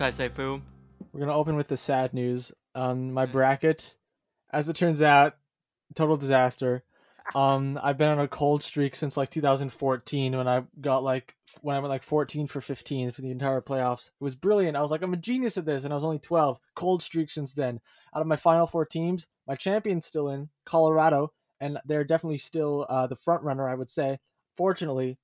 I'm Alex I'm Tai We're gonna open with the sad news. Um, my bracket, as it turns out, total disaster. Um, I've been on a cold streak since like 2014 when I got like when I went like 14 for 15 for the entire playoffs. It was brilliant. I was like, I'm a genius at this, and I was only 12. Cold streak since then. Out of my final four teams, my champion's still in Colorado, and they're definitely still uh, the front runner, I would say. Fortunately,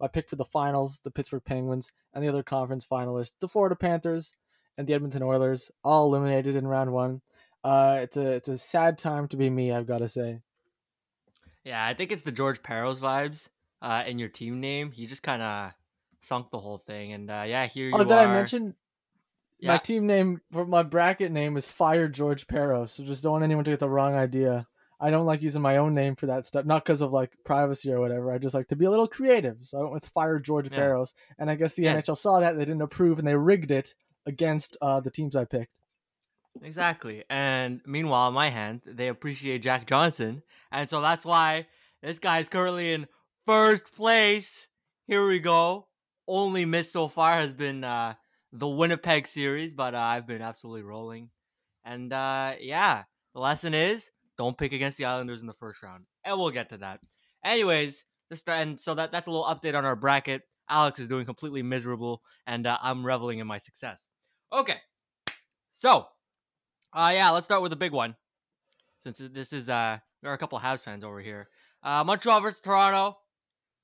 my pick for the finals, the Pittsburgh Penguins, and the other conference finalists, the Florida Panthers and the Edmonton Oilers, all eliminated in round one. Uh, it's a it's a sad time to be me, I've got to say. Yeah, I think it's the George Parros vibes uh, in your team name. He just kind of sunk the whole thing, and uh, yeah, here you oh, are. did I mention Yeah. my team name for my bracket name is Fire George Parros? So just don't want anyone to get the wrong idea. I don't like using my own name for that stuff, not because of like privacy or whatever. I just like to be a little creative, so I went with Fire George Yeah. Parros, and I guess the Yeah. NHL saw that they didn't approve and they rigged it against uh, the teams I picked. Exactly. And meanwhile, in my hand, they appreciate Jack Johnson. And so that's why this guy's currently in first place. Here we go. Only miss so far has been uh, the Winnipeg series, but uh, I've been absolutely rolling. And uh, yeah, the lesson is don't pick against the Islanders in the first round. And we'll get to that. Anyways, this and so that that's a little update on our bracket. Alex is doing completely miserable, and uh, I'm reveling in my success. Okay, so uh yeah, let's start with the big one. Since this is uh there are a couple of Habs fans over here. Uh Montreal versus Toronto.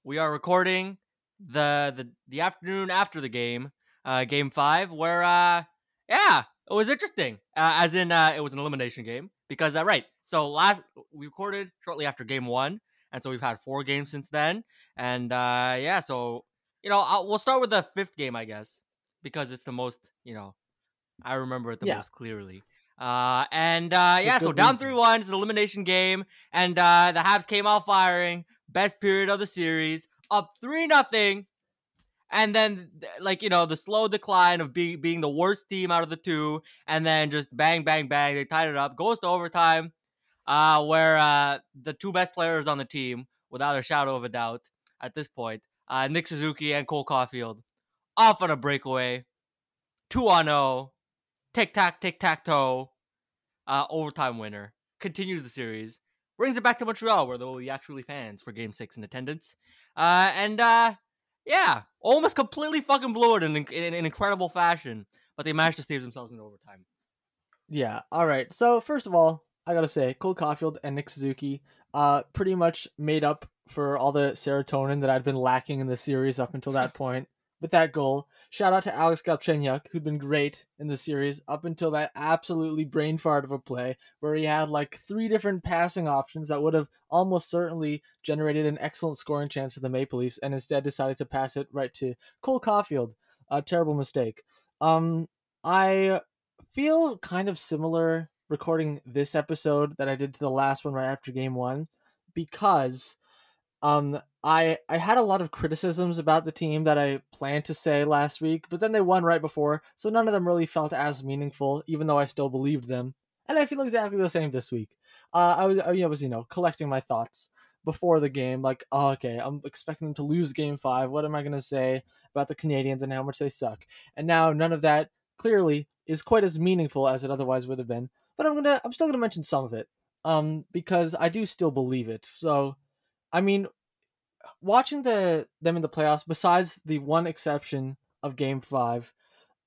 We are recording the the the afternoon after the game, uh game 5 where uh yeah, it was interesting. Uh, as in uh it was an elimination game because uh, right. So last we recorded shortly after game 1 and so we've had four games since then. And uh yeah, so you know, I'll, we'll start with the fifth game I guess because it's the most, you know, I remember it the Yeah. most clearly. Uh, and uh, yeah, so down 3 1, it's an elimination game. And uh, the Habs came out firing. Best period of the series. Up 3 nothing. And then, like, you know, the slow decline of being being the worst team out of the two. And then just bang, bang, bang. They tied it up. Goes to overtime, uh, where uh, the two best players on the team, without a shadow of a doubt at this point, uh, Nick Suzuki and Cole Caufield, off on a breakaway. 2 on 0 tic tac tic tac toe uh overtime winner continues the series brings it back to montreal where there will be actually fans for game six in attendance uh and uh yeah almost completely fucking blew it in, in, in an incredible fashion but they managed to save themselves in overtime Yeah. All right. So first of all, I gotta say, Cole Caufield and Nick Suzuki, uh, pretty much made up for all the serotonin that I'd been lacking in the series up until that point with that goal. Shout out to Alex Galchenyuk, who'd been great in the series up until that absolutely brain fart of a play where he had like three different passing options that would have almost certainly generated an excellent scoring chance for the Maple Leafs, and instead decided to pass it right to Cole Caufield. A terrible mistake. Um, I feel kind of similar recording this episode that I did to the last one right after game one because um I I had a lot of criticisms about the team that I planned to say last week, but then they won right before, so none of them really felt as meaningful, even though I still believed them. And I feel exactly the same this week. Uh, I was I mean, I was you know collecting my thoughts before the game, like oh, okay, I'm expecting them to lose Game Five. What am I gonna say about the Canadiens and how much they suck? And now none of that clearly is quite as meaningful as it otherwise would have been. But I'm gonna I'm still gonna mention some of it, um, because I do still believe it. So, I mean, watching the them in the playoffs, besides the one exception of Game Five,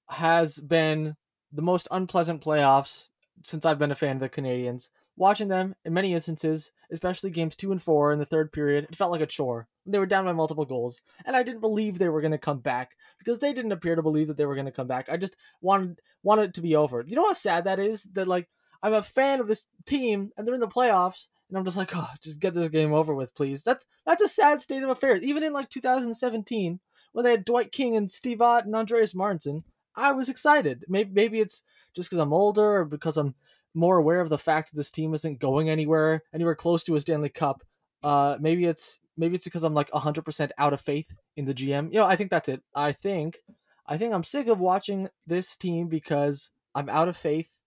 has been the most unpleasant playoffs since I've been a fan of the Canadiens. Watching them in many instances, especially games two and four in the third period, it felt like a chore. They were down by multiple goals, and I didn't believe they were going to come back because they didn't appear to believe that they were going to come back. I just wanted wanted it to be over. You know how sad that is? That like I'm a fan of this team, and they're in the playoffs, and I'm just like, oh, just get this game over with, please. That's that's a sad state of affairs. Even in like 2017, when they had Dwight King and Steve Ott and Andreas Martinsen, I was excited. Maybe maybe it's just because I'm older or because I'm more aware of the fact that this team isn't going anywhere anywhere close to a Stanley Cup. Uh, maybe it's maybe it's because I'm like 100% out of faith in the GM. You know, I think that's it. I think I think I'm sick of watching this team because I'm out of faith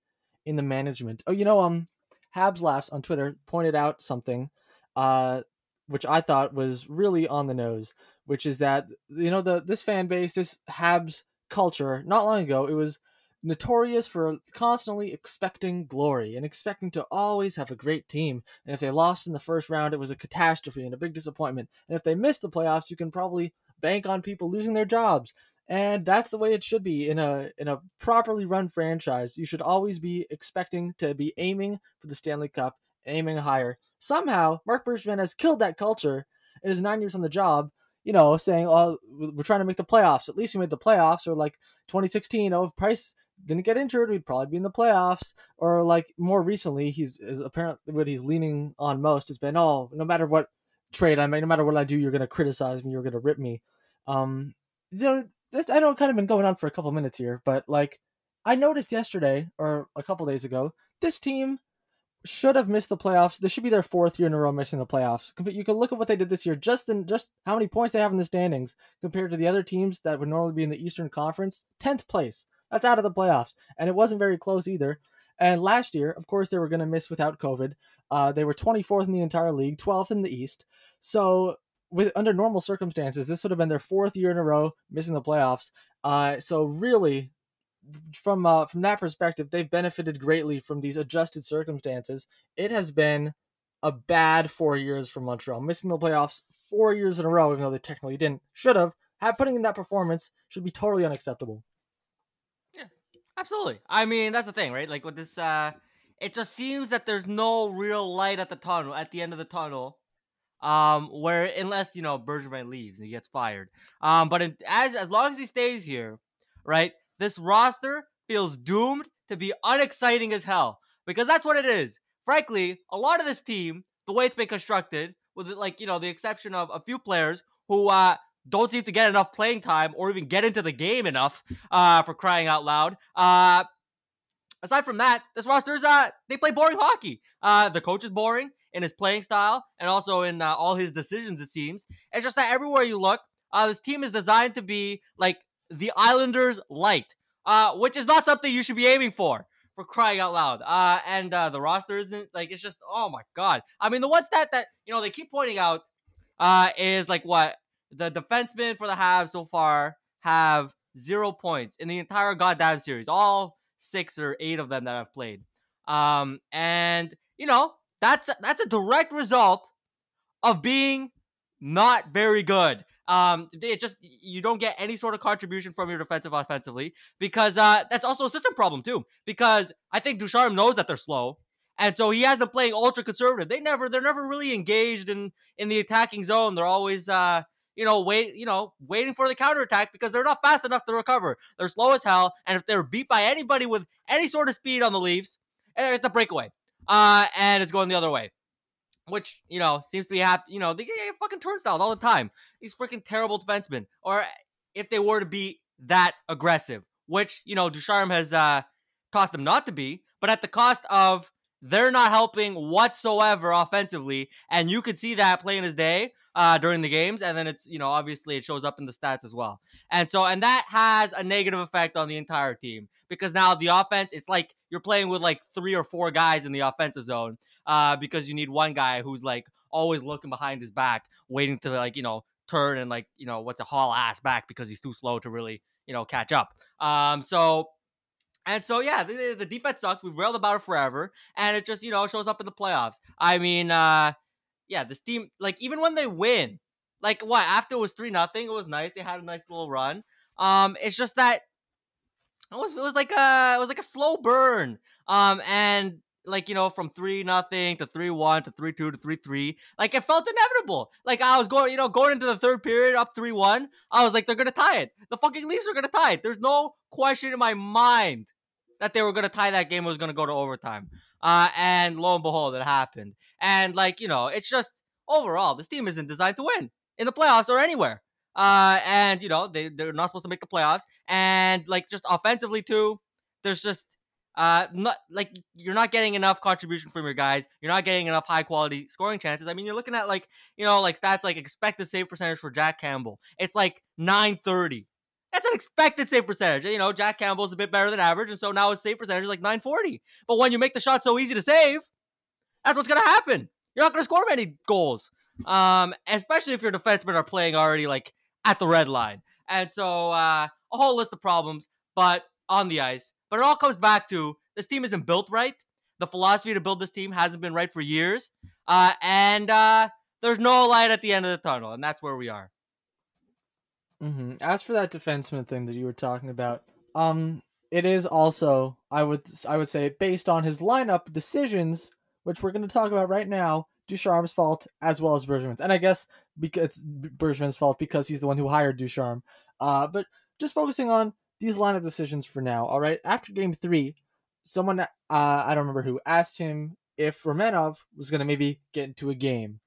in the management. Oh, you know, um, Habs laughs on Twitter pointed out something. Uh, which I thought was really on the nose, which is that you know the this fan base, this Habs culture, not long ago, it was notorious for constantly expecting glory and expecting to always have a great team. And if they lost in the first round, it was a catastrophe and a big disappointment. And if they missed the playoffs, you can probably bank on people losing their jobs. And that's the way it should be in a in a properly run franchise. You should always be expecting to be aiming for the Stanley Cup, aiming higher. Somehow, Marc Bergevin has killed that culture in his nine years on the job you know, saying, "Oh, we're trying to make the playoffs. At least we made the playoffs." Or like 2016, oh, if Price didn't get injured, we'd probably be in the playoffs. Or like more recently, he's is apparently what he's leaning on most has been, "Oh, no matter what trade I make, no matter what I do, you're gonna criticize me, you're gonna rip me." Um, you know, this I know it kind of been going on for a couple minutes here, but like I noticed yesterday or a couple days ago, this team should have missed the playoffs. This should be their fourth year in a row missing the playoffs. You can look at what they did this year, just in just how many points they have in the standings compared to the other teams that would normally be in the Eastern Conference. Tenth place. That's out of the playoffs, and it wasn't very close either. And last year, of course, they were going to miss without COVID. Uh, they were 24th in the entire league, 12th in the East. So, with under normal circumstances, this would have been their fourth year in a row missing the playoffs. Uh, so, really, from uh, from that perspective, they've benefited greatly from these adjusted circumstances. It has been a bad four years for Montreal, missing the playoffs four years in a row, even though they technically didn't. Should have. Have putting in that performance should be totally unacceptable. Yeah, absolutely. I mean, that's the thing, right? Like with this, uh, it just seems that there's no real light at the tunnel, at the end of the tunnel. Um, where unless you know Bergevin leaves and he gets fired. Um, but in, as as long as he stays here, right? this roster feels doomed to be unexciting as hell because that's what it is. Frankly, a lot of this team, the way it's been constructed, with like you know the exception of a few players who uh, don't seem to get enough playing time or even get into the game enough uh, for crying out loud. Uh, aside from that, this roster's uh they play boring hockey. Uh, the coach is boring in his playing style and also in uh, all his decisions. It seems it's just that everywhere you look, uh, this team is designed to be like the Islanders light, uh, which is not something you should be aiming for. For crying out loud, uh, and uh, the roster isn't like it's just oh my god. I mean, the one stat that you know they keep pointing out uh, is like what the defensemen for the Habs so far have zero points in the entire goddamn series. All six or eight of them that I've played. Um, and you know that's that's a direct result of being not very good. Um, it just you don't get any sort of contribution from your defensive offensively because uh, that's also a system problem too. Because I think Ducharme knows that they're slow, and so he has them playing ultra conservative. They never they're never really engaged in in the attacking zone. They're always uh you know wait you know waiting for the counterattack because they're not fast enough to recover. They're slow as hell, and if they're beat by anybody with any sort of speed on the Leafs, eh, it's a breakaway. Uh, and it's going the other way which you know seems to be happy. You know, they get fucking turnstile all the time. These freaking terrible defensemen, or if they were to be that aggressive, which you know Ducharme has uh, taught them not to be, but at the cost of they're not helping whatsoever offensively, and you could see that playing his day uh, during the games, and then it's you know obviously it shows up in the stats as well, and so and that has a negative effect on the entire team because now the offense it's like you're playing with like three or four guys in the offensive zone uh, because you need one guy who's like always looking behind his back, waiting to like you know turn and like you know what's a haul ass back because he's too slow to really you know catch up. Um, so and so yeah, the, the defense sucks. We've railed about it forever, and it just you know shows up in the playoffs. I mean, uh, yeah, this team like even when they win, like what after it was three nothing, it was nice. They had a nice little run. Um, it's just that it was it was like a it was like a slow burn. Um, and like you know from three nothing to three one to three two to three three. Like it felt inevitable. Like I was going, you know, going into the third period up three one. I was like, they're gonna tie it. The fucking Leafs are gonna tie it. There's no question in my mind that they were gonna tie that game. Was gonna go to overtime. Uh, and lo and behold, it happened. And like you know, it's just overall, this team isn't designed to win in the playoffs or anywhere. Uh, and you know, they they're not supposed to make the playoffs. And like just offensively too, there's just uh, not like you're not getting enough contribution from your guys. You're not getting enough high quality scoring chances. I mean, you're looking at like you know like stats like expected save percentage for Jack Campbell. It's like 930. That's an expected save percentage. You know, Jack Campbell's a bit better than average, and so now his save percentage is like 940. But when you make the shot so easy to save, that's what's gonna happen. You're not gonna score many goals. Um, especially if your defensemen are playing already like at the red line. And so uh, a whole list of problems, but on the ice. But it all comes back to this team isn't built right. The philosophy to build this team hasn't been right for years. Uh, and uh, there's no light at the end of the tunnel, and that's where we are. Mm-hmm. As for that defenseman thing that you were talking about, um, it is also I would I would say based on his lineup decisions, which we're going to talk about right now, Ducharme's fault as well as Bergevin's, and I guess because it's Bergevin's fault because he's the one who hired Ducharme. Uh, but just focusing on these lineup decisions for now. All right, after Game Three, someone uh, I don't remember who asked him if Romanov was going to maybe get into a game,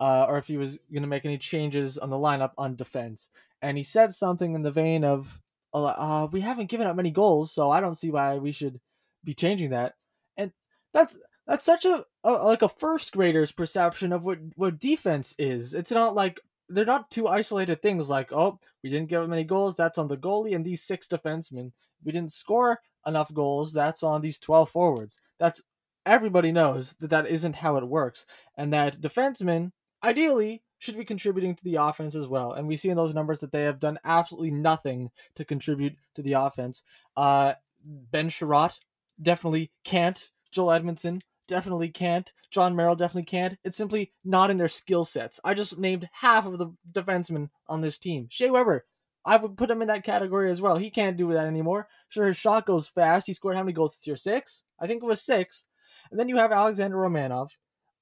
uh, or if he was going to make any changes on the lineup on defense, and he said something in the vein of, uh, "We haven't given up many goals, so I don't see why we should be changing that." And that's that's such a, a like a first grader's perception of what what defense is. It's not like they're not two isolated things like oh we didn't give many goals that's on the goalie and these six defensemen we didn't score enough goals that's on these 12 forwards. That's everybody knows that that isn't how it works and that defensemen ideally should be contributing to the offense as well and we see in those numbers that they have done absolutely nothing to contribute to the offense. Uh ben Chiarot definitely can't. Joel edmundson definitely can't. Jon Merrill definitely can't. It's simply not in their skill sets. I just named half of the defensemen on this team. Shea Weber, I would put him in that category as well. He can't do that anymore. Sure, his shot goes fast. He scored how many goals this year? Six? I think it was six. And then you have Alexander Romanov.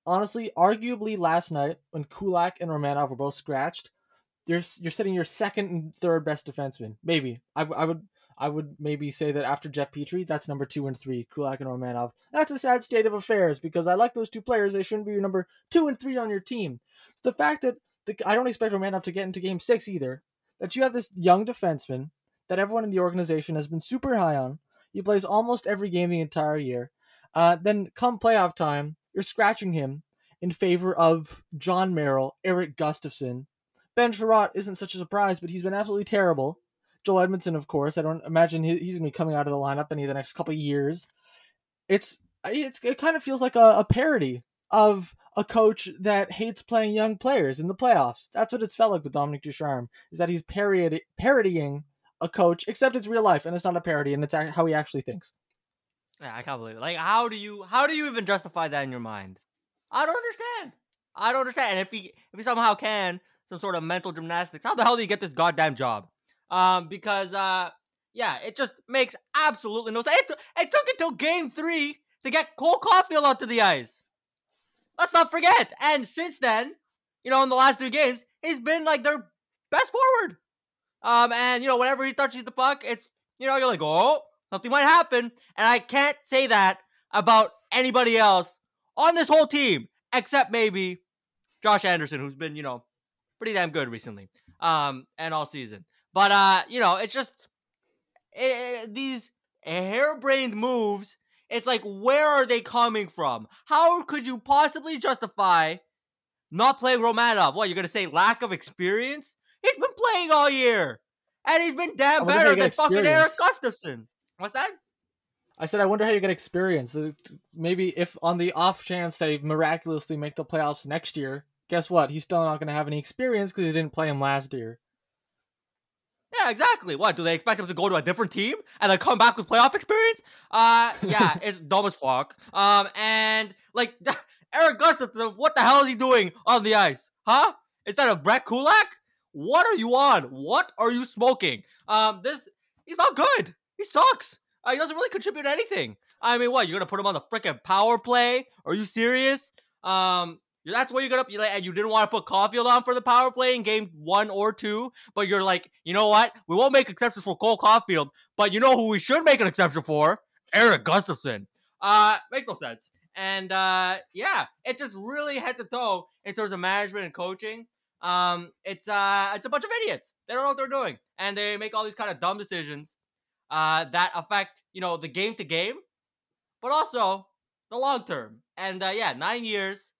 Honestly, arguably last night when Kulak and Romanov were both scratched, you're you're sitting your second and third best defenseman. Maybe I, I would I would maybe say that after Jeff Petry, that's number two and three, Kulak and Romanov. That's a sad state of affairs because I like those two players. They shouldn't be your number two and three on your team. So the fact that the, I don't expect Romanov to get into game six either, that you have this young defenseman that everyone in the organization has been super high on. He plays almost every game the entire year. Uh, then come playoff time, you're scratching him in favor of Jon Merrill, Erik Gustafsson. Ben Chiarot isn't such a surprise, but he's been absolutely terrible. Joel Edmundson, of course. I don't imagine he's going to be coming out of the lineup any of the next couple years. It's it's it kind of feels like a, a parody of a coach that hates playing young players in the playoffs. That's what it's felt like with Dominic Ducharme. Is that he's parody, parodying a coach, except it's real life and it's not a parody, and it's how he actually thinks. Yeah, I can't believe it. Like, how do you how do you even justify that in your mind? I don't understand. I don't understand. And if he if he somehow can some sort of mental gymnastics, how the hell do you get this goddamn job? Um, because uh, yeah, it just makes absolutely no sense. It, it took until game three to get Cole Caufield onto the ice. Let's not forget. And since then, you know, in the last two games, he's been like their best forward. Um, and you know, whenever he touches the puck, it's you know, you're like, oh, something might happen. And I can't say that about anybody else on this whole team, except maybe Josh Anderson, who's been, you know, pretty damn good recently. Um, and all season. But uh, you know, it's just it, eh, these harebrained moves. It's like, where are they coming from? How could you possibly justify not playing Romanov? What you're gonna say? Lack of experience? He's been playing all year, and he's been damn better than fucking Erik Gustafsson. What's that? I said, I wonder how you get experience. Maybe if on the off chance they miraculously make the playoffs next year, guess what? He's still not going to have any experience because he didn't play him last year. Yeah, exactly. What do they expect him to go to a different team and then come back with playoff experience? Uh, yeah, it's dumb as fuck. Um, and like Erik Gustafsson, what the hell is he doing on the ice? Huh? Is that a Brett Kulak? What are you on? What are you smoking? Um, this he's not good. He sucks. Uh, he doesn't really contribute anything. I mean, what you're gonna put him on the freaking power play? Are you serious? Um, that's where you're gonna be like, and you didn't want to put Caufield on for the power play in game one or two, but you're like, you know what? We won't make exceptions for Cole Caufield, but you know who we should make an exception for? Erik Gustafsson. Uh, makes no sense. And uh, yeah, it's just really head to toe in terms of management and coaching. Um, it's uh, it's a bunch of idiots. They don't know what they're doing, and they make all these kind of dumb decisions uh, that affect you know the game to game, but also the long term. And uh, yeah, nine years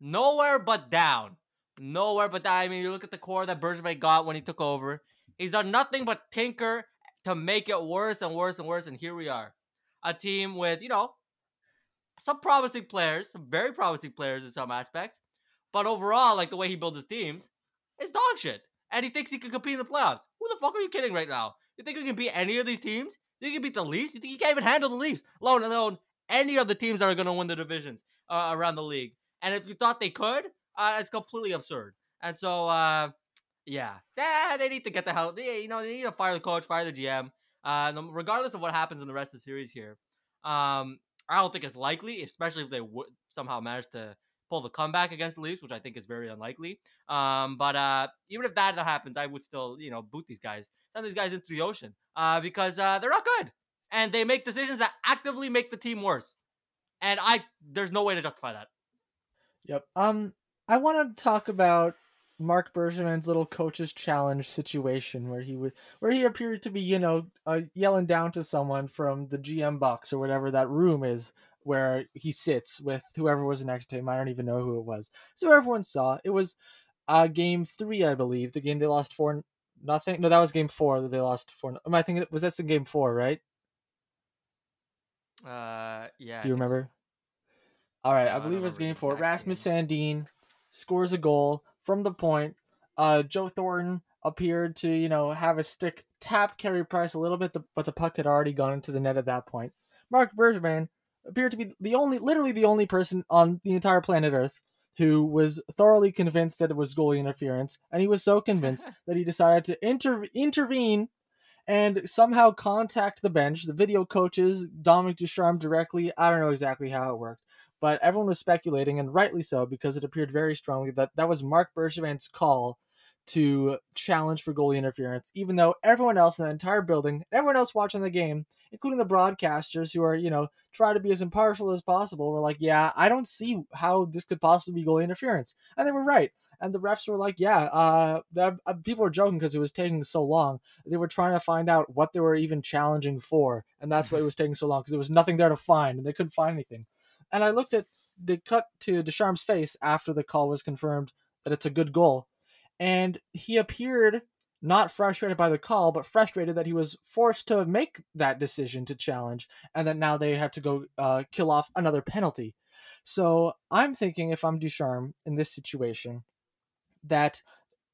nowhere but down. Nowhere but down. I mean, you look at the core that Bergevin got when he took over. He's done nothing but tinker to make it worse and worse and worse. And here we are. A team with, you know, some promising players, some very promising players in some aspects, But overall, like the way he builds his teams, is dog shit. And he thinks he can compete in the playoffs. Who the fuck are you kidding right now? You think you can beat any of these teams? You can beat the Leafs? You think you can't even handle the Leafs, alone alone any of the teams that are going to win the divisions uh, around the league? And if you thought they could, uh, it's completely absurd. And so, uh, yeah, yeah, they need to get the hell. They, you know, they need to fire the coach, fire the GM. Uh, regardless of what happens in the rest of the series here, um, I don't think it's likely, especially if they would somehow manage to pull the comeback against the Leafs, which I think is very unlikely. Um, but uh, even if that happens, I would still, you know, boot these guys, send these guys into the ocean uh, because uh, they're not good, and they make decisions that actively make the team worse. And I, there's no way to justify that. Yep. Um, I want to talk about Marc Bergevin's little coach's challenge situation where he would where he appeared to be you know uh, yelling down to someone from the GM box or whatever that room is where he sits with whoever was next to him. I don't even know who it was. So everyone saw it was uh game three, I believe. The game they lost four nothing. No, that was game four that they lost four. Am I thinking was that in game four, right? Uh, yeah. Do you remember? All right, I believe it was game four. Rasmus Sandin scores a goal from the point. Uh, Joe Thornton appeared to you know have a stick tap Carey Price a little bit, but the puck had already gone into the net at that point. Marc Bergevin appeared to be the only, literally the only person on the entire planet Earth who was thoroughly convinced that it was goalie interference, and he was so convinced that he decided to inter- intervene and somehow contact the bench, the video coaches, Dominic Ducharme directly. I don't know exactly how it worked, but everyone was speculating, and rightly so, because it appeared very strongly that that was Marc Bergevin's call to challenge for goalie interference, even though everyone else in the entire building, everyone else watching the game, including the broadcasters who are, you know, try to be as impartial as possible, were like, yeah, I don't see how this could possibly be goalie interference. And they were right. And the refs were like, yeah, uh, the, uh, people were joking because it was taking so long. They were trying to find out what they were even challenging for. And that's why it was taking so long because there was nothing there to find and they couldn't find anything. And I looked at, the cut to Ducharme's face after the call was confirmed that it's a good goal and he appeared not frustrated by the call, but frustrated that he was forced to make that decision to challenge, and that now they had to go uh, kill off another penalty. So I'm thinking, if I'm Ducharme in this situation, that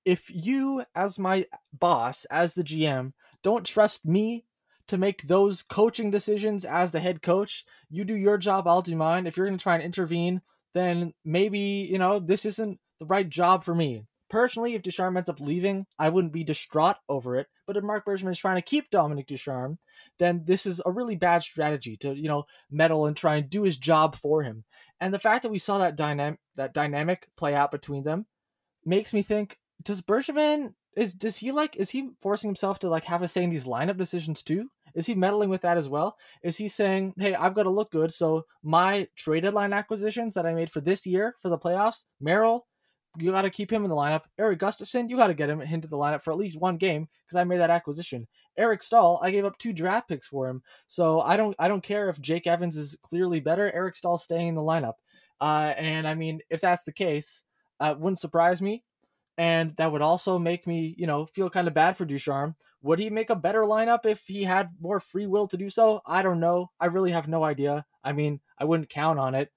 if you, as my boss, as the GM, don't trust me to make those coaching decisions as the head coach, you do your job, I'll do mine. If you're going to try and intervene, then maybe, you know, this isn't the right job for me. Personally, if Ducharme ends up leaving, I wouldn't be distraught over it. But if Marc Bergevin is trying to keep Dominic Ducharme, then this is a really bad strategy to, you know, meddle and try and do his job for him. And the fact that we saw that dynamic that dynamic play out between them makes me think: Does Bergevin is does he like is he forcing himself to like have a say in these lineup decisions too? Is he meddling with that as well? Is he saying, "Hey, I've got to look good, so my trade deadline acquisitions that I made for this year for the playoffs, Merrill, you got to keep him in the lineup. Erik Gustafsson, you got to get him into the lineup for at least one game because I made that acquisition. Eric Staal, I gave up two draft picks for him, so I don't I don't care if Jake Evans is clearly better. Eric Staal staying in the lineup, uh, and I mean if that's the case, uh, wouldn't surprise me, and that would also make me you know feel kind of bad for Ducharme. Would he make a better lineup if he had more free will to do so? I don't know. I really have no idea. I mean, I wouldn't count on it.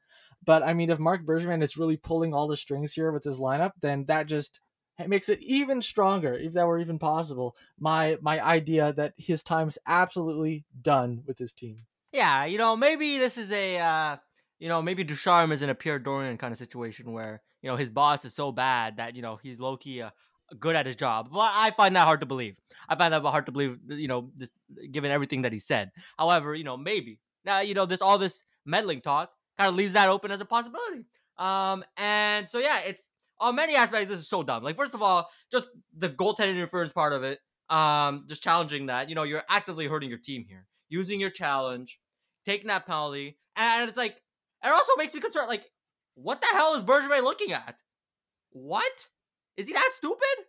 But I mean, if Marc Bergevin is really pulling all the strings here with his lineup, then that just makes it even stronger, if that were even possible. My my idea that his time's absolutely done with his team. Yeah, you know, maybe this is a, uh, you know, maybe Ducharme is in a Pierre Dorion kind of situation where you know his boss is so bad that you know he's low key uh, good at his job. But I find that hard to believe. I find that hard to believe. You know, this, given everything that he said. However, you know, maybe now you know this all this meddling talk kind of leaves that open as a possibility. Um, and so yeah, it's on many aspects. This is so dumb. Like first of all, just the goaltending interference part of it. Um, just challenging that. You know, you're actively hurting your team here, using your challenge, taking that penalty, and it's like it also makes me concerned. Like, what the hell is Bergevin looking at? What is he that stupid?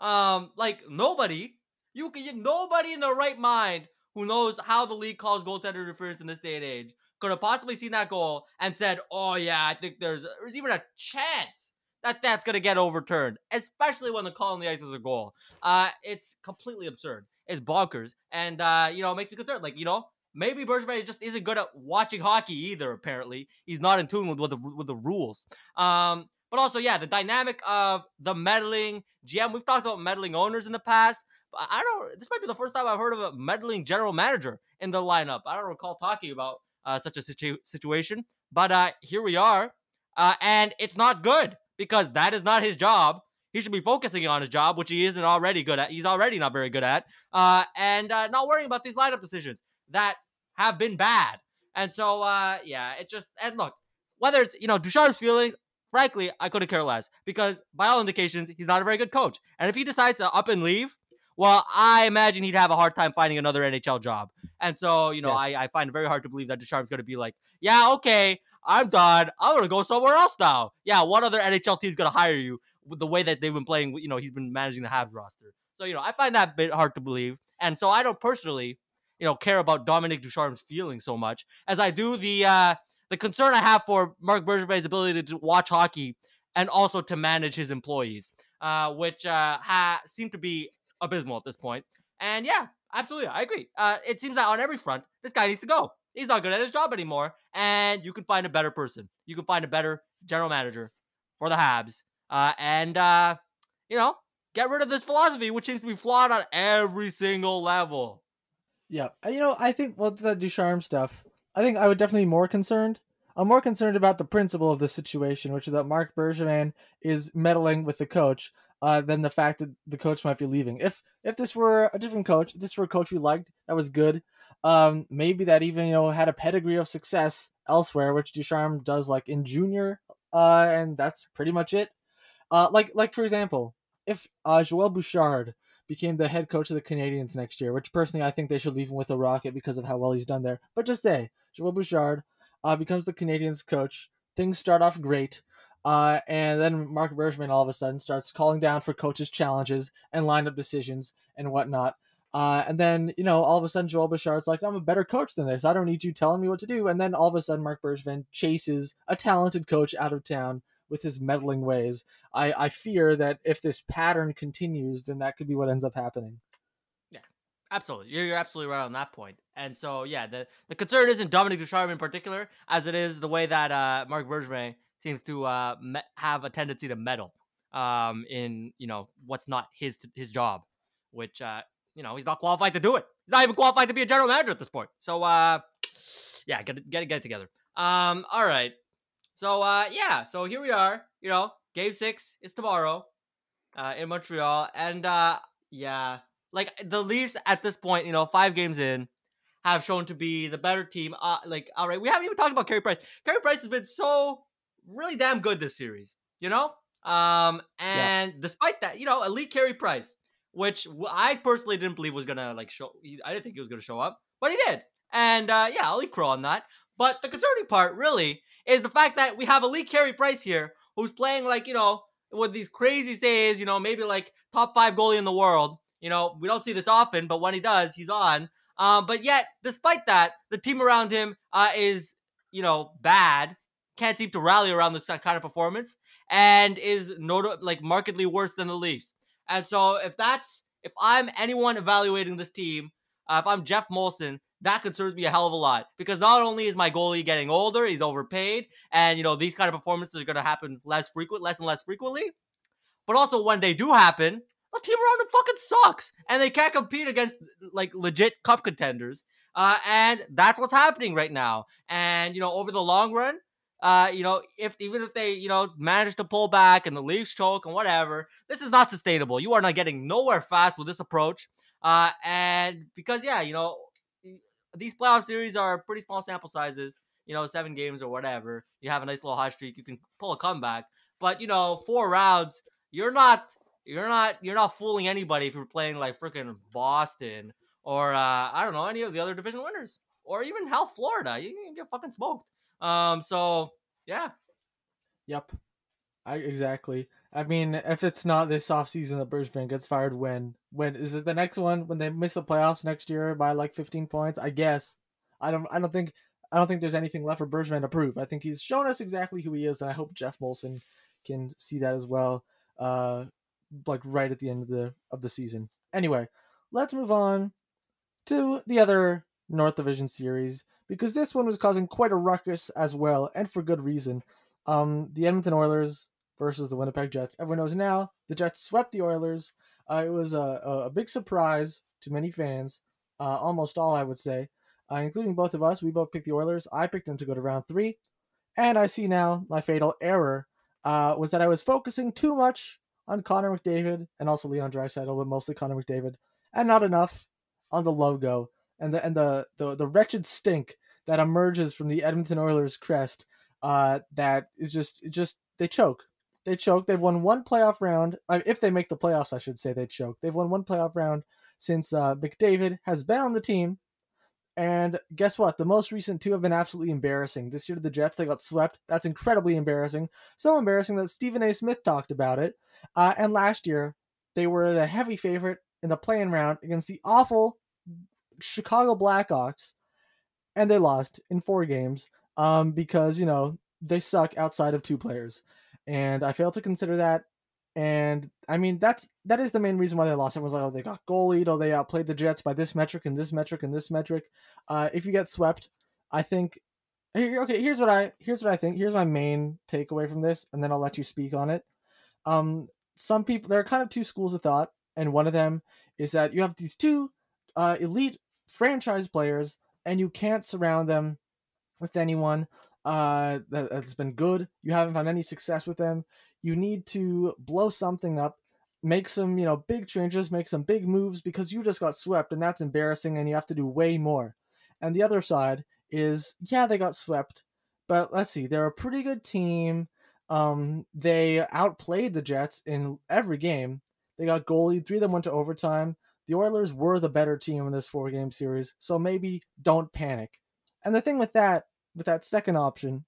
Um, like nobody, you can nobody in their right mind who knows how the league calls goaltender interference in this day and age could have possibly seen that goal and said, "Oh yeah, I think there's there's even a chance that that's gonna get overturned, especially when the call on the ice was a goal." Uh, it's completely absurd. It's bonkers, and uh, you know, it makes me concerned. Like you know, maybe Bergevin just isn't good at watching hockey either. Apparently, he's not in tune with, with the with the rules. Um, But also, yeah, the dynamic of the meddling GM. We've talked about meddling owners in the past. But I don't. This might be the first time I've heard of a meddling general manager in the lineup. I don't recall talking about uh, such a situ- situation. But uh, here we are, uh, and it's not good because that is not his job. He should be focusing on his job, which he isn't already good at. He's already not very good at, uh, and uh, not worrying about these lineup decisions that have been bad. And so, uh, yeah, it just and look, whether it's you know Ducharme's feelings, frankly, I couldn't care less because by all indications, he's not a very good coach. And if he decides to up and leave, well, I imagine he'd have a hard time finding another NHL job. And so, you know, Yes. I, I find it very hard to believe that Ducharme's going to be like, yeah, okay, I'm done. I'm going to go somewhere else now. Yeah, what other NHL team's going to hire you with the way that they've been playing? You know, he's been managing the Habs roster. So, you know, I find that bit hard to believe. And so I don't personally, you know, care about Dominic Ducharme's feelings so much as I do the uh the concern I have for Marc Bergevin's ability to watch hockey and also to manage his employees, uh, which uh, ha- seem to be abysmal at this point. And yeah, absolutely, I agree. Uh, it seems that on every front, this guy needs to go. He's not good at his job anymore, and you can find a better person. You can find a better general manager for the Habs, uh, and uh, you know, get rid of this philosophy, which seems to be flawed on every single level. Yeah, you know, I think well the Ducharme stuff. I think I would definitely be more concerned. I'm more concerned about the principle of the situation, which is that Marc Bergevin is meddling with the coach, uh, than the fact that the coach might be leaving. If if this were a different coach, if this were a coach we liked that was good, um, maybe that even you know had a pedigree of success elsewhere, which Ducharme does like in junior, uh, and that's pretty much it. Uh, like like for example, if uh, Joel Bouchard became the head coach of the Canadiens next year, which personally I think they should leave him with a rocket because of how well he's done there. But just say Joel Bouchard uh, becomes the Canadiens coach. Things start off great. Uh, and then Marc Bergevin all of a sudden starts calling down for coaches' challenges and lineup decisions and whatnot. Uh, and then, you know, all of a sudden Joel Bouchard's like, I'm a better coach than this. I don't need you telling me what to do. And then all of a sudden Marc Bergevin chases a talented coach out of town with his meddling ways. I, I fear that if this pattern continues, then that could be what ends up happening. Yeah, absolutely, you're, you're absolutely right on that point. And so, yeah, the, the concern isn't Dominic Ducharme in particular, as it is the way that uh, Marc Bergevin seems to uh, me- have a tendency to meddle um, in you know what's not his his job, which uh, you know he's not qualified to do it. He's not even qualified to be a general manager at this point. So, uh, yeah, get get get it together. Um, all right. So, uh, yeah, so here we are. You know, game six is tomorrow uh, in Montreal, and uh, yeah, like the Leafs at this point, you know, five games in, have shown to be the better team. Uh, like, all right, we haven't even talked about Carey Price. Carey Price has been so really damn good this series, you know. Um, and despite that, you know, elite Carey Price, which I personally didn't believe was gonna like show. I didn't think he was gonna show up, but he did. And uh, yeah, I'll eat crow on that. But the concerning part really is the fact that we have elite Carey Price here, who's playing like you know with these crazy saves, you know, maybe like top five goalie in the world. You know, we don't see this often, but when he does, he's on. Um, but yet, despite that, the team around him uh, is, you know, bad. Can't seem to rally around this kind of performance, and is not- like markedly worse than the Leafs. And so, if that's if I'm anyone evaluating this team, uh, if I'm Geoff Molson, that concerns me a hell of a lot because not only is my goalie getting older, he's overpaid, and you know these kind of performances are going to happen less frequent, less and less frequently. But also, when they do happen, the team around him fucking sucks, and they can't compete against like legit cup contenders. Uh, and that's what's happening right now. And you know, over the long run, uh, you know, if even if they you know manage to pull back and the Leafs choke and whatever, this is not sustainable. You are not getting nowhere fast with this approach. Uh, and because yeah, you know, these playoff series are pretty small sample sizes. You know, seven games or whatever. You have a nice little hot streak. You can pull a comeback. But you know, four rounds, you're not you're not you're not fooling anybody if you're playing like freaking Boston or uh, I don't know any of the other division winners or even hell Florida. You can get fucking smoked. Um, so yeah, Yep. I exactly. I mean, if it's not this offseason that Bergevin gets fired, when? When is it the next one? When they miss the playoffs next year by like 15 points? I guess. I don't. I don't think. I don't think there's anything left for Bergevin to prove. I think he's shown us exactly who he is, and I hope Geoff Molson can see that as well. Uh, like right at the end of the of the season. Anyway, let's move on to the other North Division series because this one was causing quite a ruckus as well, and for good reason. Um, the Edmonton Oilers versus the Winnipeg Jets. Everyone knows now the Jets swept the Oilers. Uh, it was a, a big surprise to many fans, uh, almost all, I would say, uh, including both of us. We both picked the Oilers. I picked them to go to round three. And I see now my fatal error uh, was that I was focusing too much on Connor McDavid and also Leon Draisaitl, but mostly Connor McDavid, and not enough on the logo and the and the the, the wretched stink that emerges from the Edmonton Oilers crest. Uh, that is just just they choke. They choke. They've won one playoff round. If they make the playoffs, I should say they choke. They've won one playoff round since uh, McDavid has been on the team. And guess what? The most recent two have been absolutely embarrassing. This year, the Jets they got swept. That's incredibly embarrassing. So embarrassing that Stephen A. Smith talked about it. Uh, and last year, they were the heavy favorite in the playing round against the awful Chicago Blackhawks, and they lost in four games um, because you know they suck outside of two players, and I fail to consider that. And I mean that's that is the main reason why they lost. Everyone's like, oh, they got goalied, or they outplayed the Jets by this metric and this metric and this metric. Uh, if you get swept, I think. Okay, here's what I here's what I think. Here's my main takeaway from this, and then I'll let you speak on it. Um, some people there are kind of two schools of thought, and one of them is that you have these two uh, elite franchise players, and you can't surround them with anyone uh, that, has been good. You haven't found any success with them. You need to blow something up, make some you know big changes, make some big moves because you just got swept, and that's embarrassing. And you have to do way more. And the other side is yeah, they got swept, but let's see, they're a pretty good team. Um, they outplayed the Jets in every game. They got goalie. Three of them went to overtime the Oilers were the better team in this four game series, so maybe don't panic. And the thing with that, with that second option,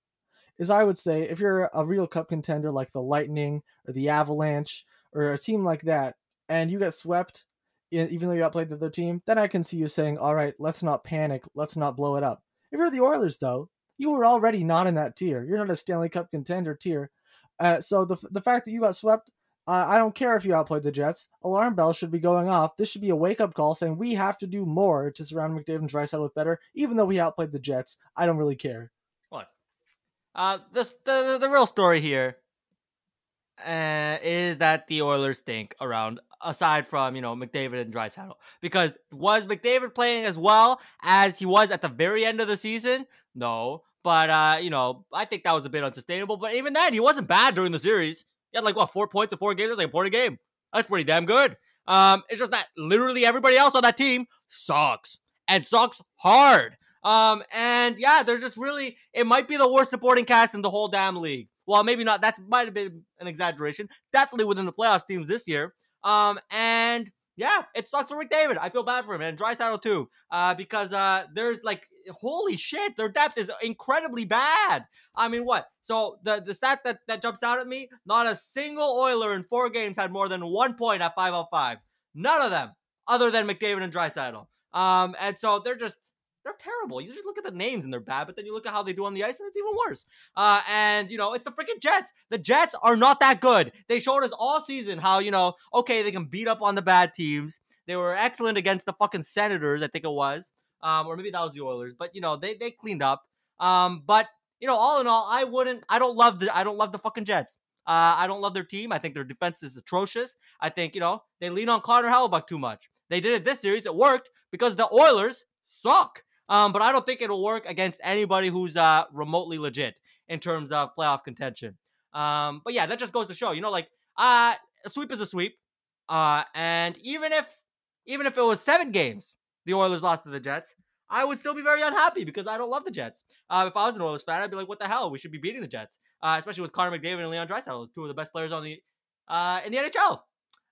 is I would say if you're a real cup contender like the Lightning or the Avalanche or a team like that, and you get swept, even though you outplayed the other team, then I can see you saying, all right, let's not panic, let's not blow it up. If you're the Oilers, though, you were already not in that tier. You're not a Stanley Cup contender tier. Uh, so the, the fact that you got swept uh, I don't care if you outplayed the Jets. Alarm bells should be going off. This should be a wake up call saying we have to do more to surround McDavid and Draisaitl with better, even though we outplayed the Jets. I don't really care. What? Uh, the the, the real story here uh, is that the Oilers think around aside from you know McDavid and Draisaitl because was McDavid playing as well as he was at the very end of the season? No, but uh, you know I think that was a bit unsustainable. But even then, he wasn't bad during the series. Had like what four points in four games. That's like a point a game. That's pretty damn good. Um, it's just that literally everybody else on that team sucks and sucks hard. Um, and yeah, they're just really it might be the worst supporting cast in the whole damn league. Well, maybe not. That might have been an exaggeration. Definitely within the playoffs teams this year. Um, and yeah, it sucks for McDavid. I feel bad for him and Draisaitl too. Uh, because uh, there's like holy shit, their depth is incredibly bad. I mean, what? So the the stat that that jumps out at me: not a single Oiler in four games had more than one point at five on five. None of them, other than McDavid and Draisaitl. Um, and so they're just they're terrible. You just look at the names and they're bad, but then you look at how they do on the ice and it's even worse. Uh, and you know, it's the freaking Jets. The Jets are not that good. They showed us all season how you know, okay, they can beat up on the bad teams. They were excellent against the fucking Senators, I think it was, um, or maybe that was the Oilers. But you know, they they cleaned up. Um, but you know, all in all, I wouldn't. I don't love the. I don't love the fucking Jets. Uh, I don't love their team. I think their defense is atrocious. I think you know they lean on Connor Hellebuyck too much. They did it this series. It worked because the Oilers suck. Um, but I don't think it'll work against anybody who's uh, remotely legit in terms of playoff contention. Um, but yeah, that just goes to show, you know, like uh, a sweep is a sweep. Uh, and even if even if it was seven games, the Oilers lost to the Jets, I would still be very unhappy because I don't love the Jets. Uh, if I was an Oilers fan, I'd be like, "What the hell? We should be beating the Jets." Uh, especially with Connor McDavid and Leon Draisaitl, two of the best players on the uh, in the NHL.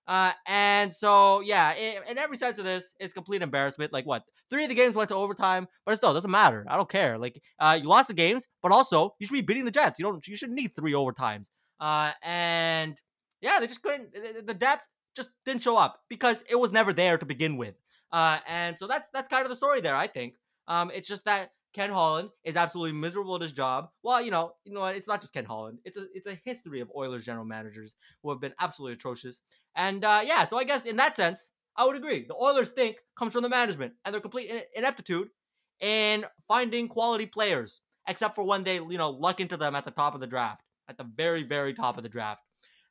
Uh, and so, yeah, it, in every sense of this, it's complete embarrassment. Like, what? Three of the games went to overtime, but still doesn't matter. I don't care. Like, uh, you lost the games, but also you should be beating the Jets. You don't. You shouldn't need three overtimes. Uh, and yeah, they just couldn't. The depth just didn't show up because it was never there to begin with. Uh, and so that's that's kind of the story there. I think. Um, it's just that Ken Holland is absolutely miserable at his job. Well, you know, you know, it's not just Ken Holland. It's a it's a history of Oilers general managers who have been absolutely atrocious. And uh, yeah, so I guess in that sense, I would agree. The Oilers think comes from the management and their complete ineptitude in finding quality players, except for when they you know luck into them at the top of the draft, at the very very top of the draft.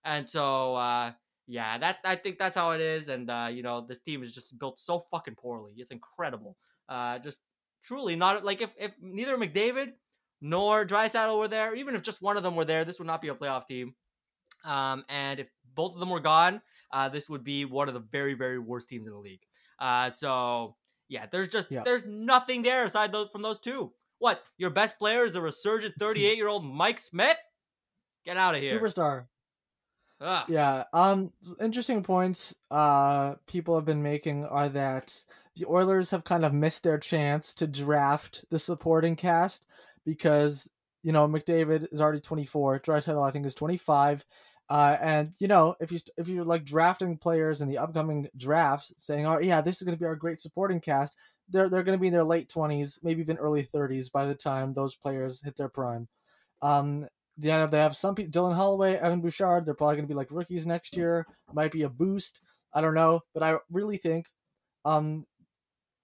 And so, uh, yeah, that I think that's how it is. And uh, you know, this team is just built so fucking poorly. It's incredible. Uh, just truly not like if if neither McDavid nor Draisaitl were there, even if just one of them were there, this would not be a playoff team. Um, and if both of them were gone, uh, this would be one of the very very worst teams in the league. Uh, so yeah, there's just Yeah. there's nothing there aside those from those two. What your best player is a resurgent 38 year old Mike Smith? Get out of here. Superstar. Ugh. Yeah. Um. Interesting points. Uh, people have been making are that the Oilers have kind of missed their chance to draft the supporting cast because you know McDavid is already 24. Draisaitl I think is 25. Uh, and you know if you if you're like drafting players in the upcoming drafts, saying, "Oh yeah, this is going to be our great supporting cast," they're they're going to be in their late 20s, maybe even early 30s by the time those players hit their prime. Um, the end they have some people Dylan Holloway, Evan Bouchard, they're probably gonna be like rookies next year. Might be a boost. I don't know. But I really think um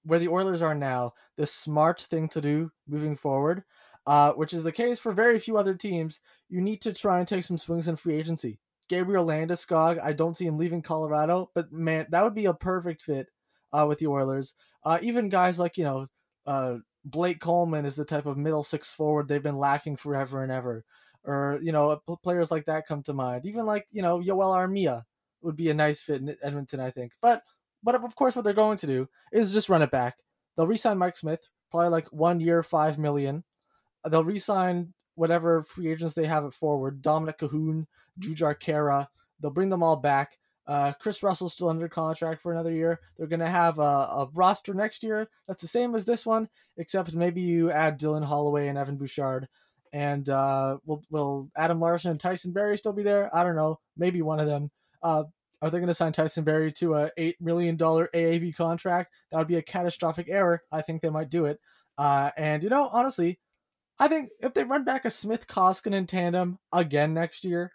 where the Oilers are now, the smart thing to do moving forward, uh, which is the case for very few other teams, you need to try and take some swings in free agency. Gabriel Landeskog, I don't see him leaving Colorado, but man, that would be a perfect fit uh, with the Oilers. Uh, even guys like, you know, uh, Blake Coleman is the type of middle six forward they've been lacking forever and ever. Or, you know, players like that come to mind. Even like, you know, Yoel Armia would be a nice fit in Edmonton, I think. But, but of course, what they're going to do is just run it back. They'll re-sign Mike Smith, probably like one year, five million. They'll re-sign whatever free agents they have at forward. Dominik Kahun, Jujhar Khaira. They'll bring them all back. Uh, Kris Russell's still under contract for another year. They're going to have a, a roster next year that's the same as this one, except maybe you add Dylan Holloway and Evan Bouchard. And uh, will will Adam Larsson and Tyson Barrie still be there? I don't know. Maybe one of them. Uh, are they going to sign Tyson Barrie to a eight million dollar AAV contract? That would be a catastrophic error. I think they might do it. Uh, and you know, honestly, I think if they run back a Smith Koskinen tandem again next year,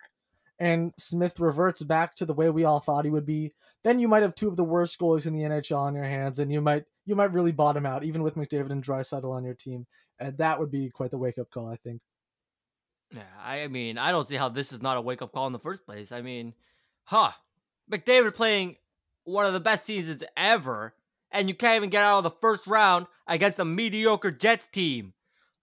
and Smith reverts back to the way we all thought he would be, then you might have two of the worst goalies in the NHL on your hands, and you might you might really bottom out, even with McDavid and Draisaitl on your team, and that would be quite the wake up call, I think. Yeah, I mean, I don't see how this is not a wake up call in the first place. I mean, huh? McDavid playing one of the best seasons ever, and you can't even get out of the first round against a mediocre Jets team.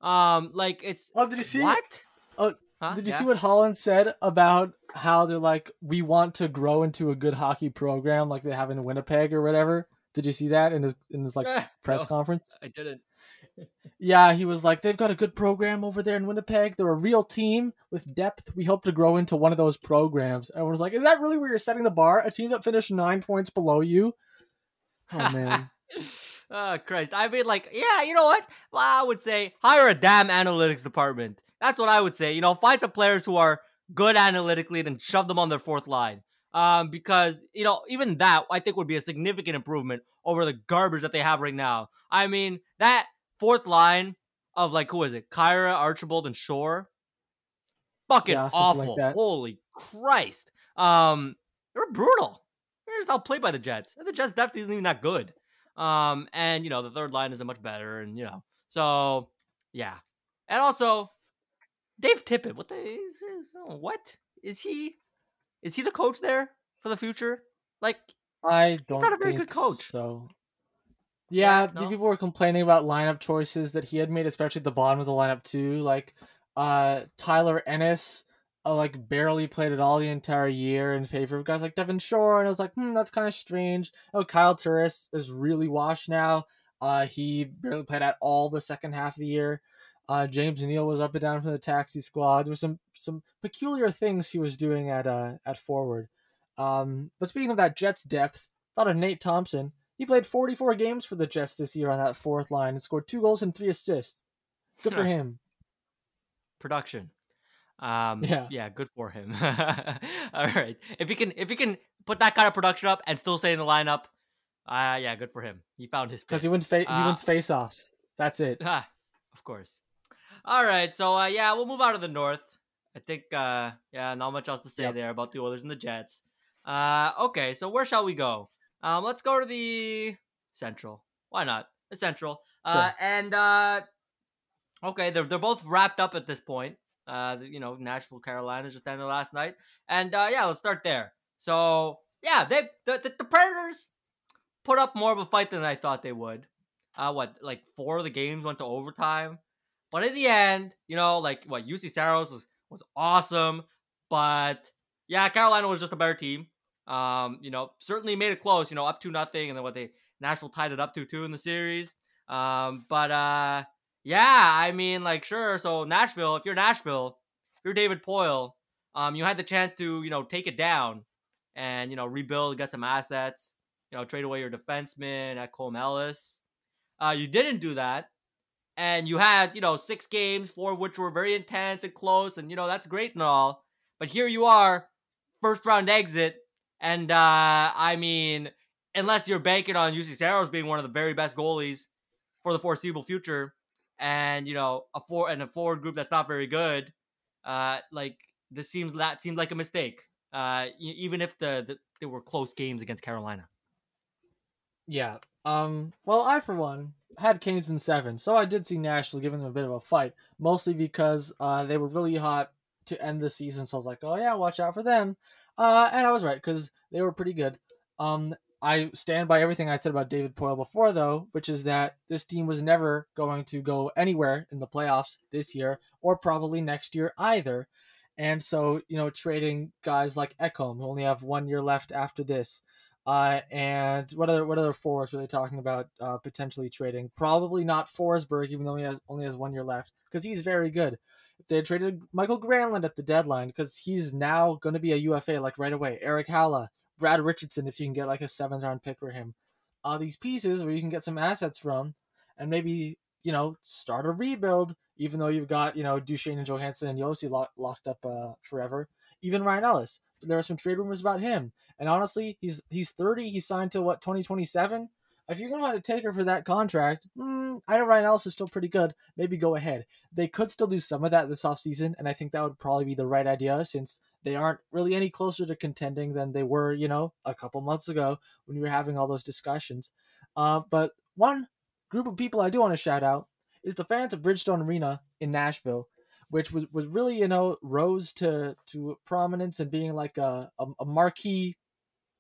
Um, like it's Oh, did you see? what? Oh, Huh? Did you Yeah? see what Holland said about how they're like, we want to grow into a good hockey program like they have in Winnipeg or whatever? Did you see that in his in his like press conference? I didn't. Yeah, he was like, they've got a good program over there in Winnipeg. They're a real team with depth. We hope to grow into one of those programs. And I was like, is that really where you're setting the bar? A team that finished nine points below you? Oh man. oh Christ! I mean, like, yeah, you know what? Well, I would say hire a damn analytics department. That's what I would say. You know, find some players who are good analytically, and then shove them on their fourth line. Um, because you know, even that I think would be a significant improvement over the garbage that they have right now. I mean, that fourth line of like who is it? Khaira, Archibald, and Shore. Fucking Yeah, like awful. that. Holy Christ. Um, they're brutal. They're just outplayed by the Jets. And the Jets definitely isn't even that good. Um, and you know, the third line isn't much better, and you know, so yeah. And also, Dave Tippett, what the is, is what? Is he is he the coach there for the future? Like I don't not a very good coach. So yeah, Yeah, the no? people were complaining about lineup choices that he had made, especially at the bottom of the lineup too. Like uh Tyler Ennis uh, like barely played at all the entire year in favor of guys like Devin Shore, and I was like, hmm, that's kind of strange. Oh, Kyle Turris is really washed now. Uh, he barely played at all the second half of the year. Uh, James Neal was up and down from the taxi squad. There was some some peculiar things he was doing at uh at forward. Um, but speaking of that Jets depth, thought of Nate Thompson. He played 44 games for the Jets this year on that fourth line and scored two goals and three assists. Good for him. production. Um, Yeah. yeah, good for him. All right, if he can, if he can put that kind of production up and still stay in the lineup, uh, yeah, good for him. He found his Because he wins fa- he Uh, wins face-offs. That's it. Ah, of course. All right, so uh, yeah, we'll move out of the north. I think, uh, yeah, not much else to say Yep. there about the Oilers and the Jets. Uh, okay, so where shall we go? Um, let's go to the Central. Why not? The Central. Uh, Sure. and uh, okay, they're they're both wrapped up at this point. Uh, you know, Nashville, Carolina just ended last night, and uh, yeah, let's start there. So yeah, they the, the, the Predators put up more of a fight than I thought they would. Uh, what like four of the games went to overtime, but in the end, you know, like what Juuse Saros was was awesome, but yeah, Carolina was just a better team. Um, you know, certainly made it close. You know, up to nothing, and then what they Nashville tied it up to two in the series. Um, but uh, yeah, I mean, like, sure. So Nashville, if you're Nashville, if you're David Poile, um, you had the chance to, you know, take it down and you know rebuild, get some assets, you know, trade away your defenseman Ekholm Ellis. Uh, you didn't do that, and you had, you know, six games, four of which were very intense and close, and you know that's great and all. But here you are, first round exit, and uh, I mean, unless you're banking on Juuse Saros being one of the very best goalies for the foreseeable future, and you know a four and a forward group that's not very good, uh, like this seems that seems like a mistake. Uh, even if the, the there were close games against Carolina. Yeah. Um. Well, I for one had Canes in seven, so I did see Nashville giving them a bit of a fight, mostly because uh they were really hot to end the season. So I was like, oh yeah, watch out for them. Uh, and I was right because they were pretty good. Um, I stand by everything I said about David Poile before, though, which is that this team was never going to go anywhere in the playoffs this year or probably next year either. And so, you know, trading guys like Ekholm, who only have one year left after this, uh, and what other what other forwards were they talking about uh, potentially trading? Probably not Forsberg, even though he has only has one year left, because he's very good. They traded Mikael Granlund at the deadline, because he's now going to be a UFA like right away. Erik Haula, Brad Richardson if you can get like a seventh round pick for him. Uh, these pieces where you can get some assets from and maybe, you know, start a rebuild, even though you've got, you know, Duchene and Johansen and lo- locked up uh, forever. Even Ryan Ellis. But there are some trade rumors about him. And honestly, he's he's 30. He signed to what, 2027? If you're going to take her for that contract, mm, I know Ryan Ellis is still pretty good. Maybe go ahead. They could still do some of that this offseason, and I think that would probably be the right idea since they aren't really any closer to contending than they were, you know, a couple months ago when we were having all those discussions. Uh, but one group of people I do want to shout out is the fans of Bridgestone Arena in Nashville, which was, was really, you know, rose to, to prominence and being like a, a, a marquee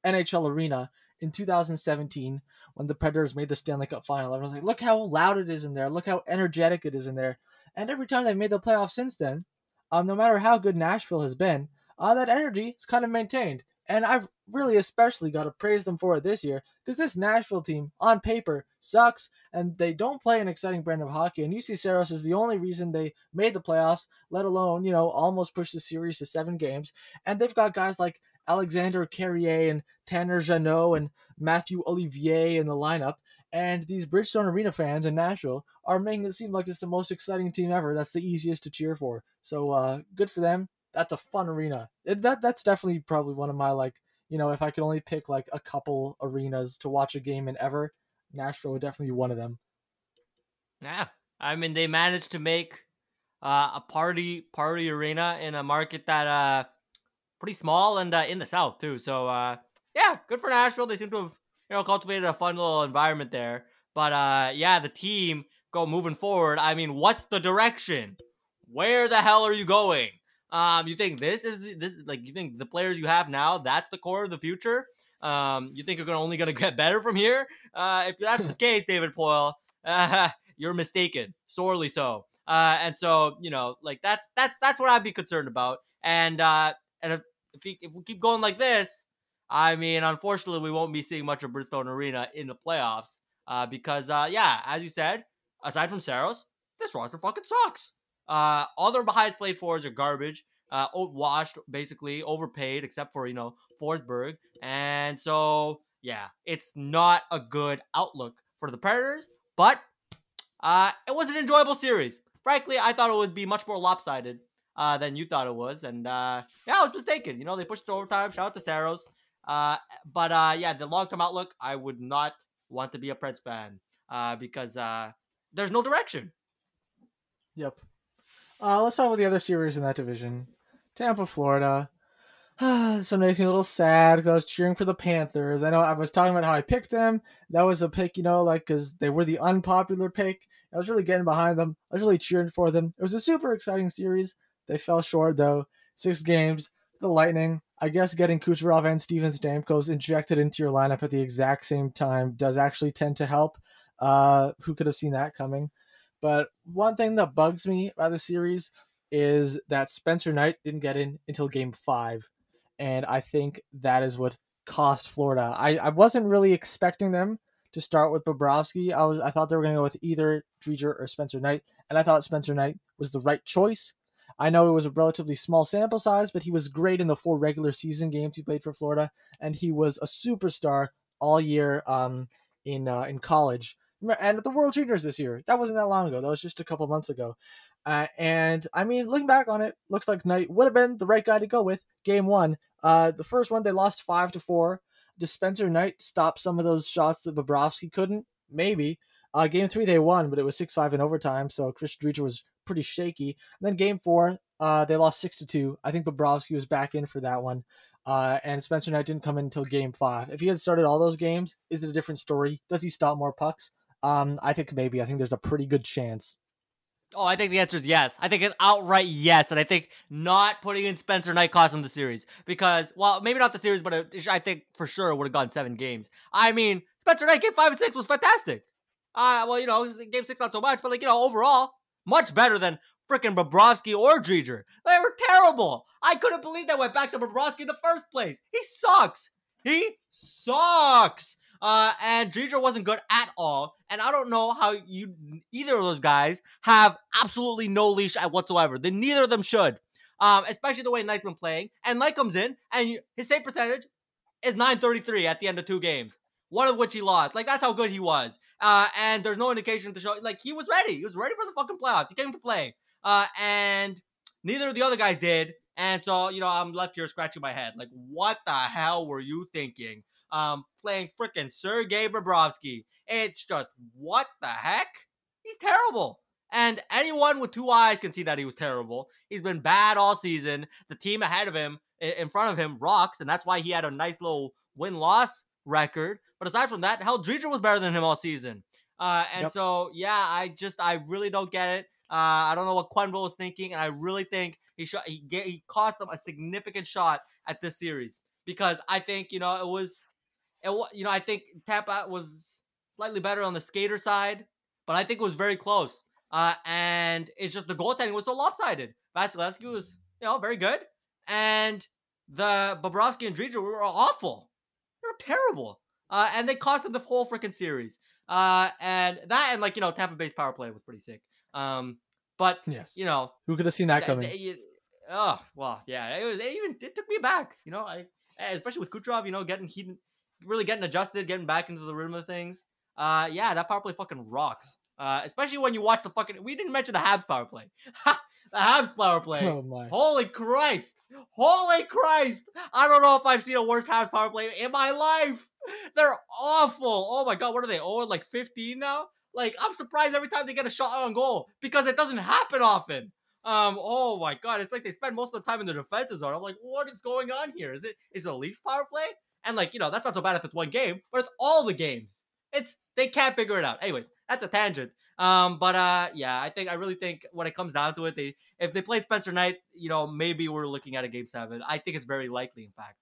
NHL arena in 2017 when the Predators made the Stanley Cup final. Everyone's like, look how loud it is in there. Look how energetic it is in there. And every time they've made the playoffs since then, um, no matter how good Nashville has been, uh, that energy is kind of maintained. And I've really especially got to praise them for it this year because this Nashville team on paper sucks and they don't play an exciting brand of hockey. And Juuse Saros is the only reason they made the playoffs, let alone, you know, almost push the series to seven games. And they've got guys like Alexander Carrier and Tanner Jeannot and Matthew Olivier in the lineup. And these Bridgestone Arena fans in Nashville are making it seem like it's the most exciting team ever. That's the easiest to cheer for. So uh, good for them that's a fun arena. It, that that's definitely probably one of my like you know if I could only pick like a couple arenas to watch a game in ever, Nashville would definitely be one of them. Yeah, I mean they managed to make uh, a party party arena in a market that uh pretty small and uh, in the south too. So uh yeah, good for Nashville. They seem to have you know cultivated a fun little environment there. But uh yeah, the team go moving forward. I mean, what's the direction? Where the hell are you going? Um, you think this is this like you think the players you have now that's the core of the future? Um, you think you're only gonna get better from here? Uh, if that's the case, David Poile, uh, you're mistaken, sorely so. Uh, and so you know, like that's that's that's what I'd be concerned about. And uh, and if if we, if we keep going like this, I mean, unfortunately, we won't be seeing much of Bridgestone Arena in the playoffs. Uh, because uh, yeah, as you said, aside from Saros, this roster fucking sucks. Uh, other highest played forwards are garbage. Uh, washed, basically overpaid, except for you know Forsberg, and so yeah, it's not a good outlook for the Predators. But uh, it was an enjoyable series. Frankly, I thought it would be much more lopsided uh, than you thought it was, and uh, yeah, I was mistaken. You know, they pushed to overtime. Shout out to Saros. Uh, but uh, yeah, the long term outlook, I would not want to be a Preds fan uh, because uh, there's no direction. Yep. Uh, let's talk about the other series in that division. Tampa, Florida. this one makes me a little sad because I was cheering for the Panthers. I know I was talking about how I picked them. That was a pick, you know, like because they were the unpopular pick. I was really getting behind them. I was really cheering for them. It was a super exciting series. They fell short though. Six games. The Lightning, I guess getting Kucherov and Steven Stamkos injected into your lineup at the exact same time does actually tend to help. Uh, who could have seen that coming? But one thing that bugs me about the series is that Spencer Knight didn't get in until game five. And I think that is what cost Florida. I, I wasn't really expecting them to start with Bobrovsky. I was I thought they were gonna go with either Driedger or Spencer Knight, and I thought Spencer Knight was the right choice. I know it was a relatively small sample size, but he was great in the four regular season games he played for Florida, and he was a superstar all year um, in uh, in college and at the World Juniors this year. That wasn't that long ago. That was just a couple months ago. Uh, and I mean, looking back on it, looks like Knight would have been the right guy to go with. Game one, uh, the first one they lost five to four. Dispenser Knight stopped some of those shots that Bobrovsky couldn't. Maybe. Uh, game three they won, but it was six five in overtime, so Chris Driedger was pretty shaky. And then game four, uh, they lost six to two. I think Bobrovsky was back in for that one. Uh, and Spencer Knight didn't come in until game five. If he had started all those games, is it a different story? Does he stop more pucks? Um, I think maybe. I think there's a pretty good chance. Oh, I think the answer is yes. I think it's outright yes, and I think not putting in Spencer Knight cost him the series because, well, maybe not the series, but it, I think for sure it would have gone seven games. I mean, Spencer Knight game five and six was fantastic. Uh, well, you know, game six not so much, but like you know, overall, much better than freaking Bobrovsky or Driedger. They were terrible. I couldn't believe they went back to Bobrovsky in the first place. He sucks. He sucks. Uh, and Driedger wasn't good at all. And I don't know how you either of those guys have absolutely no leash at whatsoever. Then neither of them should. Um, especially the way Knight's been playing. And Knight comes in, and his save percentage is 933 at the end of two games. One of which he lost. Like that's how good he was. Uh, and there's no indication to show. Like he was ready. He was ready for the fucking playoffs. He came to play. Uh, and neither of the other guys did. And so, you know, I'm left here scratching my head. Like, what the hell were you thinking? um, playing freaking Sergei Bobrovsky. It's just, what the heck? He's terrible. And anyone with two eyes can see that he was terrible. He's been bad all season. The team ahead of him, in front of him, rocks, and that's why he had a nice little win loss record. But aside from that, hell, Driedger was better than him all season. Uh, and yep. so, yeah, I just, I really don't get it. Uh, I don't know what Quenneville was thinking, and I really think he shot, he, he cost them a significant shot at this series because I think you know it was and you know, I think Tampa was slightly better on the skater side, but I think it was very close. Uh, and it's just the goaltending was so lopsided. Vasilevskiy was, you know, very good, and the Bobrovsky and Driedger were awful. They were terrible, uh, and they cost them the whole freaking series. Uh, and that, and like you know, Tampa Bay's power play was pretty sick. Um, but yes, you know, who could have seen that coming? They, oh well, yeah, it was. It even it took me back. You know, I especially with Kucherov, you know, getting he really getting adjusted, getting back into the rhythm of things. Uh, yeah, that power play fucking rocks. Uh, especially when you watch the fucking. We didn't mention the Habs power play. the Habs power play. Oh my! Holy Christ! Holy Christ! I don't know if I've seen a worse Habs power play in my life. They're awful. Oh my god, what are they? Oh, like 15 now? Like I'm surprised every time they get a shot on goal because it doesn't happen often. Um, oh my god, it's like they spend most of the time in the defensive zone. I'm like, what is going on here? Is it is it a Leafs power play? And like, you know, that's not so bad if it's one game, but it's all the games. It's they can't figure it out. Anyways, that's a tangent. Um, but uh, yeah, I think I really think when it comes down to it, they if they played Spencer Knight, you know, maybe we're looking at a game seven. I think it's very likely, in fact.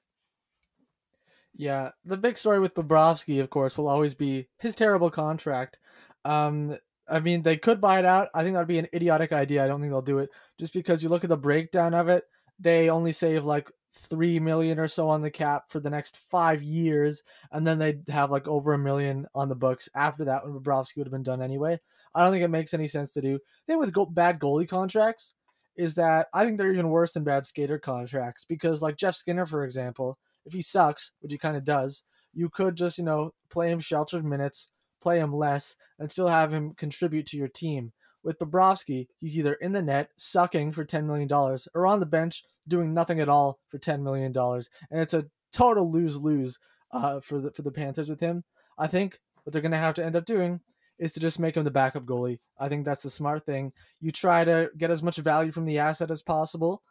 Yeah, the big story with Bobrovsky, of course, will always be his terrible contract. Um, I mean, they could buy it out. I think that'd be an idiotic idea. I don't think they'll do it just because you look at the breakdown of it. They only save like three million or so on the cap for the next five years, and then they'd have like over a million on the books after that when Bobrovsky would have been done anyway. I don't think it makes any sense to do. The thing with go- bad goalie contracts is that I think they're even worse than bad skater contracts because, like Jeff Skinner, for example, if he sucks, which he kind of does, you could just you know play him sheltered minutes, play him less, and still have him contribute to your team. With Bobrovsky, he's either in the net sucking for $10 million or on the bench doing nothing at all for $10 million. And it's a total lose lose uh, for, the, for the Panthers with him. I think what they're going to have to end up doing is to just make him the backup goalie. I think that's the smart thing. You try to get as much value from the asset as possible.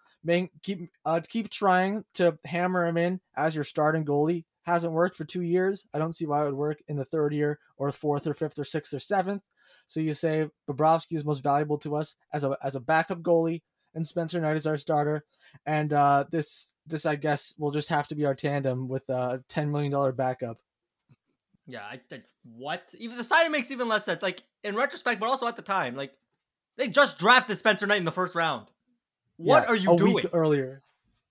Keep uh, keep trying to hammer him in as your starting goalie. Hasn't worked for two years. I don't see why it would work in the third year or fourth or fifth or sixth or seventh. So you say Bobrovsky is most valuable to us as a as a backup goalie, and Spencer Knight is our starter. And uh, this this I guess will just have to be our tandem with a ten million dollar backup. Yeah, I, I, what? Even the signing makes even less sense. Like in retrospect, but also at the time, like they just drafted Spencer Knight in the first round. What Yeah, are you a doing? week earlier?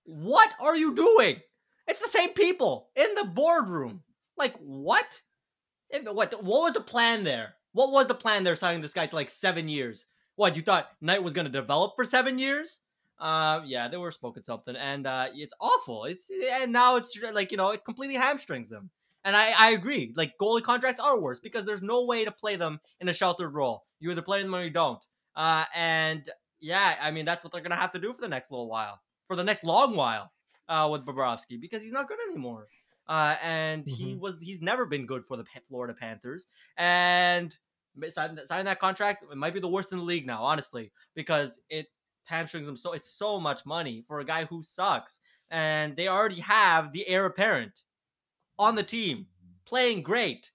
What are you doing? It's the same people in the boardroom. Like what? What? What was the plan there? What was the plan there signing this guy to like seven years? What you thought Knight was gonna develop for seven years? Uh, yeah, they were spoken something, and uh, it's awful. It's and now it's like you know it completely hamstrings them. And I, I agree. Like goalie contracts are worse because there's no way to play them in a sheltered role. You either play them or you don't. Uh, and yeah, I mean that's what they're gonna have to do for the next little while, for the next long while, uh, with Bobrovsky because he's not good anymore. Uh, and he Mhm. was he's never been good for the Florida Panthers. And signing that contract, it might be the worst in the league now, honestly, because it hamstrings him so it's so much money for a guy who sucks. And they already have the heir apparent on the team, playing great.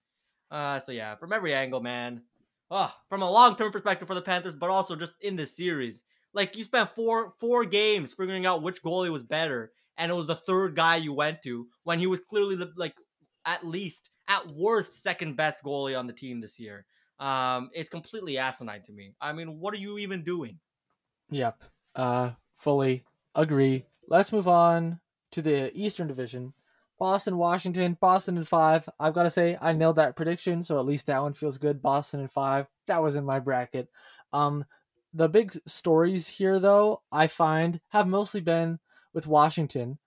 Uh, so yeah, from every angle, man. Oh, from a long term perspective for the Panthers, but also just in this series. Like you spent four four games figuring out which goalie was better, and it was the third guy you went to when he was clearly the like at least at worst second best goalie on the team this year. Um, it's completely asinine to me. I mean, what are you even doing? Yep. Uh, fully agree. Let's move on to the Eastern Division. Boston, Washington, Boston in five. I've got to say, I nailed that prediction, so at least that one feels good. Boston in five. That was in my bracket. Um, the big stories here, though, I find have mostly been with Washington,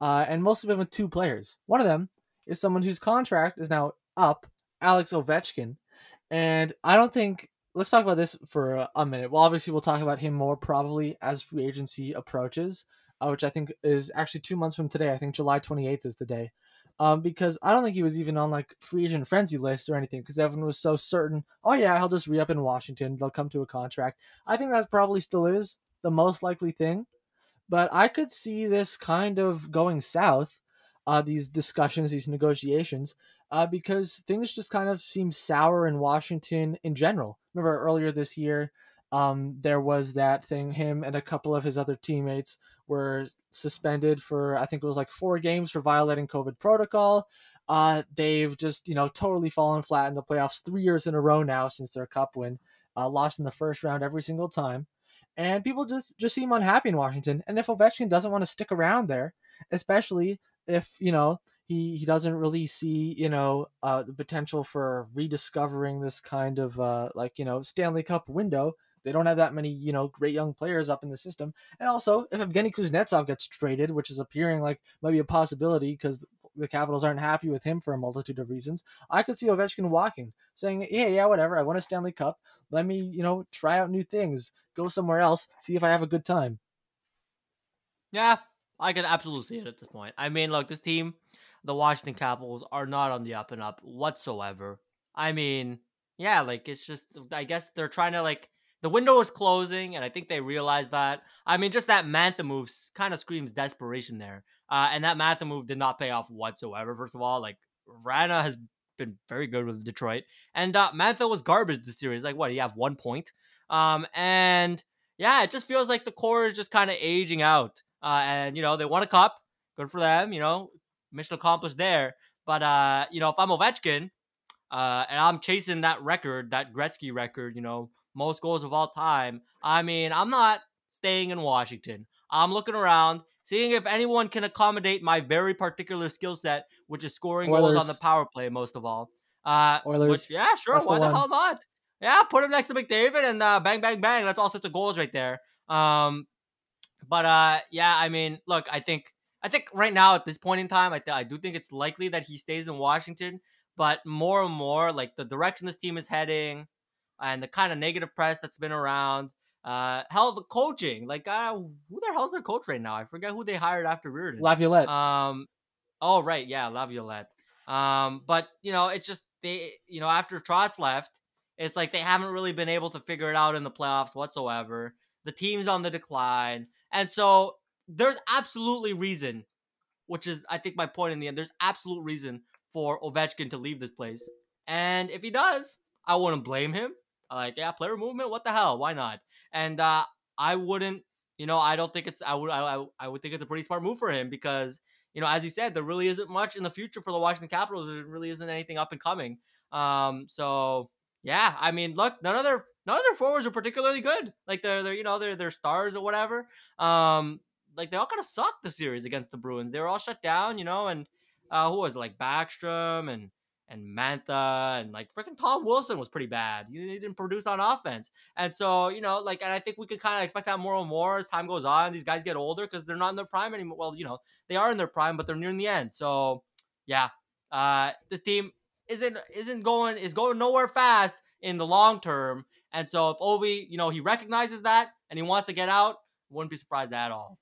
uh, and mostly been with two players. One of them is someone whose contract is now up, Alex Ovechkin, and I don't think let's talk about this for a- a minute. Well, obviously, we'll talk about him more probably as free agency approaches, uh, which I think is actually two months from today. I think July 28th is the day. Um, because I don't think he was even on like free agent frenzy list or anything because everyone was so certain, oh, yeah, he'll just re up in Washington. They'll come to a contract. I think that probably still is the most likely thing. But I could see this kind of going south, uh, these discussions, these negotiations, uh, because things just kind of seem sour in Washington in general. Remember earlier this year, um, there was that thing. Him and a couple of his other teammates were suspended for I think it was like four games for violating COVID protocol. Uh, they've just you know totally fallen flat in the playoffs three years in a row now since their cup win. Uh, lost in the first round every single time, and people just just seem unhappy in Washington. And if Ovechkin doesn't want to stick around there, especially if you know he he doesn't really see you know uh, the potential for rediscovering this kind of uh, like you know Stanley Cup window. They don't have that many you know great young players up in the system, and also if Evgeny Kuznetsov gets traded, which is appearing like maybe a possibility because the Capitals aren't happy with him for a multitude of reasons, I could see Ovechkin walking, saying, "Yeah, yeah, whatever. I won a Stanley Cup. Let me you know try out new things, go somewhere else, see if I have a good time." Yeah, I can absolutely see it at this point. I mean, look, this team, the Washington Capitals, are not on the up and up whatsoever. I mean, yeah, like it's just, I guess they're trying to like the window is closing, and I think they realize that. I mean, just that Mantha move kind of screams desperation there, uh, and that Mantha move did not pay off whatsoever. First of all, like Vrana has been very good with Detroit, and uh, Mantha was garbage this series. Like, what? He have one point, um, and yeah, it just feels like the core is just kind of aging out. Uh, and you know they won a cup, good for them. You know, mission accomplished there. But uh, you know, if I'm Ovechkin, uh, and I'm chasing that record, that Gretzky record, you know, most goals of all time. I mean, I'm not staying in Washington. I'm looking around, seeing if anyone can accommodate my very particular skill set, which is scoring goals on the power play most of all. Uh, Oilers. which, yeah, sure. That's why the, one. hell not? Yeah, put him next to McDavid and uh, bang, bang, bang. That's all sorts of goals right there. Um, but uh, yeah, I mean, look, I think I think right now at this point in time, I th- I do think it's likely that he stays in Washington. But more and more, like the direction this team is heading, and the kind of negative press that's been around, uh, hell, the coaching, like uh, who the hell's their coach right now? I forget who they hired after Reirden. Laviolette. Um, oh right, yeah, Laviolette. Um, but you know, it's just they, you know, after Trotz left, it's like they haven't really been able to figure it out in the playoffs whatsoever. The team's on the decline, and so there's absolutely reason, which is I think my point in the end. There's absolute reason for Ovechkin to leave this place, and if he does, I wouldn't blame him. Like, yeah, player movement, what the hell? Why not? And uh, I wouldn't you know, I don't think it's I would I, I would think it's a pretty smart move for him because you know, as you said, there really isn't much in the future for the Washington Capitals. There really isn't anything up and coming. Um, so yeah, I mean, look, none of their none of their forwards are particularly good. Like they're they're you know they're they're stars or whatever. Um, like they all kind of sucked the series against the Bruins. They were all shut down, you know, and uh, who was it? like Backstrom and and Mantha and like freaking Tom Wilson was pretty bad. He, he didn't produce on offense, and so you know, like, and I think we could kind of expect that more and more as time goes on. These guys get older because they're not in their prime anymore. Well, you know, they are in their prime, but they're nearing the end. So yeah, uh, this team isn't isn't going is going nowhere fast in the long term. And so if Ovi, you know, he recognizes that and he wants to get out, wouldn't be surprised at all.